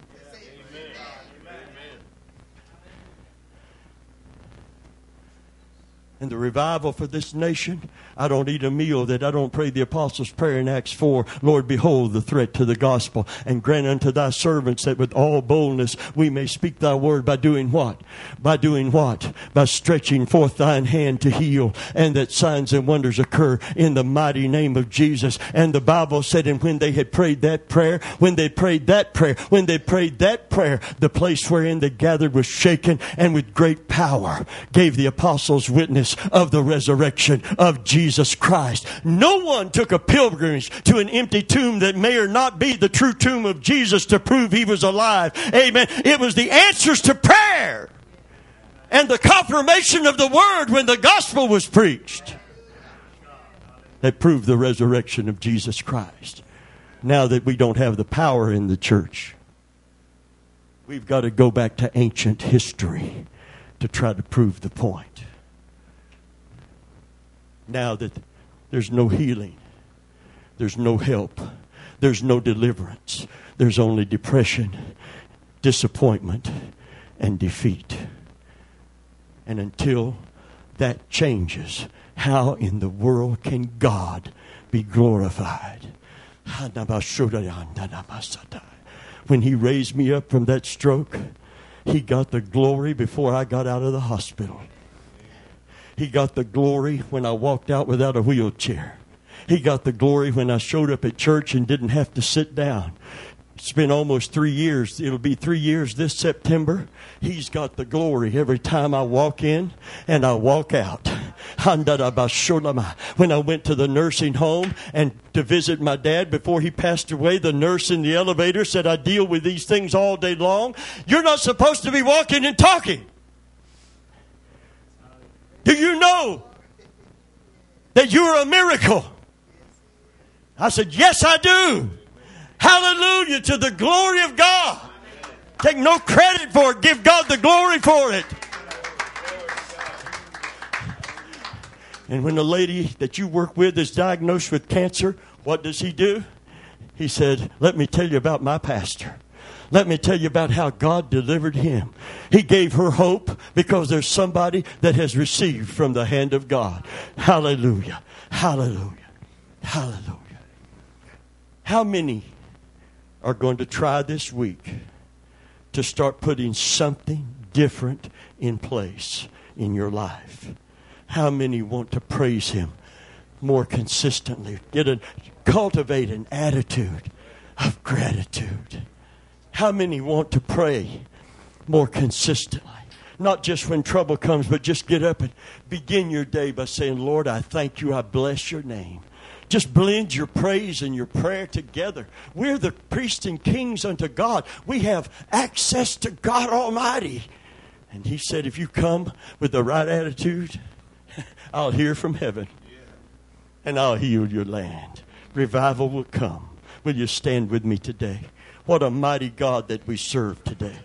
And the revival for this nation I don't eat a meal that I don't pray the apostles' prayer in Acts 4. Lord, behold the threat to the gospel and grant unto thy servants that with all boldness we may speak thy word by doing what? By doing what? By stretching forth thine hand to heal and that signs and wonders occur in the mighty name of Jesus. And the Bible said, and when they had prayed that prayer, when they prayed that prayer, when they prayed that prayer, the place wherein they gathered was shaken and with great power gave the apostles witness of the resurrection of Jesus. Jesus Christ. No one took a pilgrimage to an empty tomb that may or not be the true tomb of Jesus to prove he was alive. Amen. It was the answers to prayer and the confirmation of the word when the gospel was preached that proved the resurrection of Jesus Christ. Now that we don't have the power in the church, we've got to go back to ancient history to try to prove the point now that there's no healing, there's no help, there's no deliverance, there's only depression, disappointment, and defeat. And until that changes, how in the world can God be glorified? When he raised me up from that stroke, he got the glory before I got out of the hospital. He got the glory when I walked out without a wheelchair. He got the glory when I showed up at church and didn't have to sit down. It's been almost three years. It'll be three years this September. He's got the glory every time I walk in and I walk out. When I went to the nursing home and to visit my dad before he passed away, the nurse in the elevator said, I deal with these things all day long. You're not supposed to be walking and talking. Do you know that you're a miracle? I said, Yes, I do. Hallelujah to the glory of God. Take no credit for it. Give God the glory for it. And when the lady that you work with is diagnosed with cancer, what does he do? He said, Let me tell you about my pastor. Let me tell you about how God delivered him. He gave her hope because there's somebody that has received from the hand of God. Hallelujah. Hallelujah. Hallelujah. How many are going to try this week to start putting something different in place in your life? How many want to praise Him more consistently? Get a cultivate an attitude of gratitude. How many want to pray more consistently? Not just when trouble comes, but just get up and begin your day by saying, Lord, I thank you. I bless your name. Just blend your praise and your prayer together. We're the priests and kings unto God. We have access to God Almighty. And He said, if you come with the right attitude, I'll hear from heaven and I'll heal your land. Revival will come. Will you stand with me today? What a mighty God that we serve today.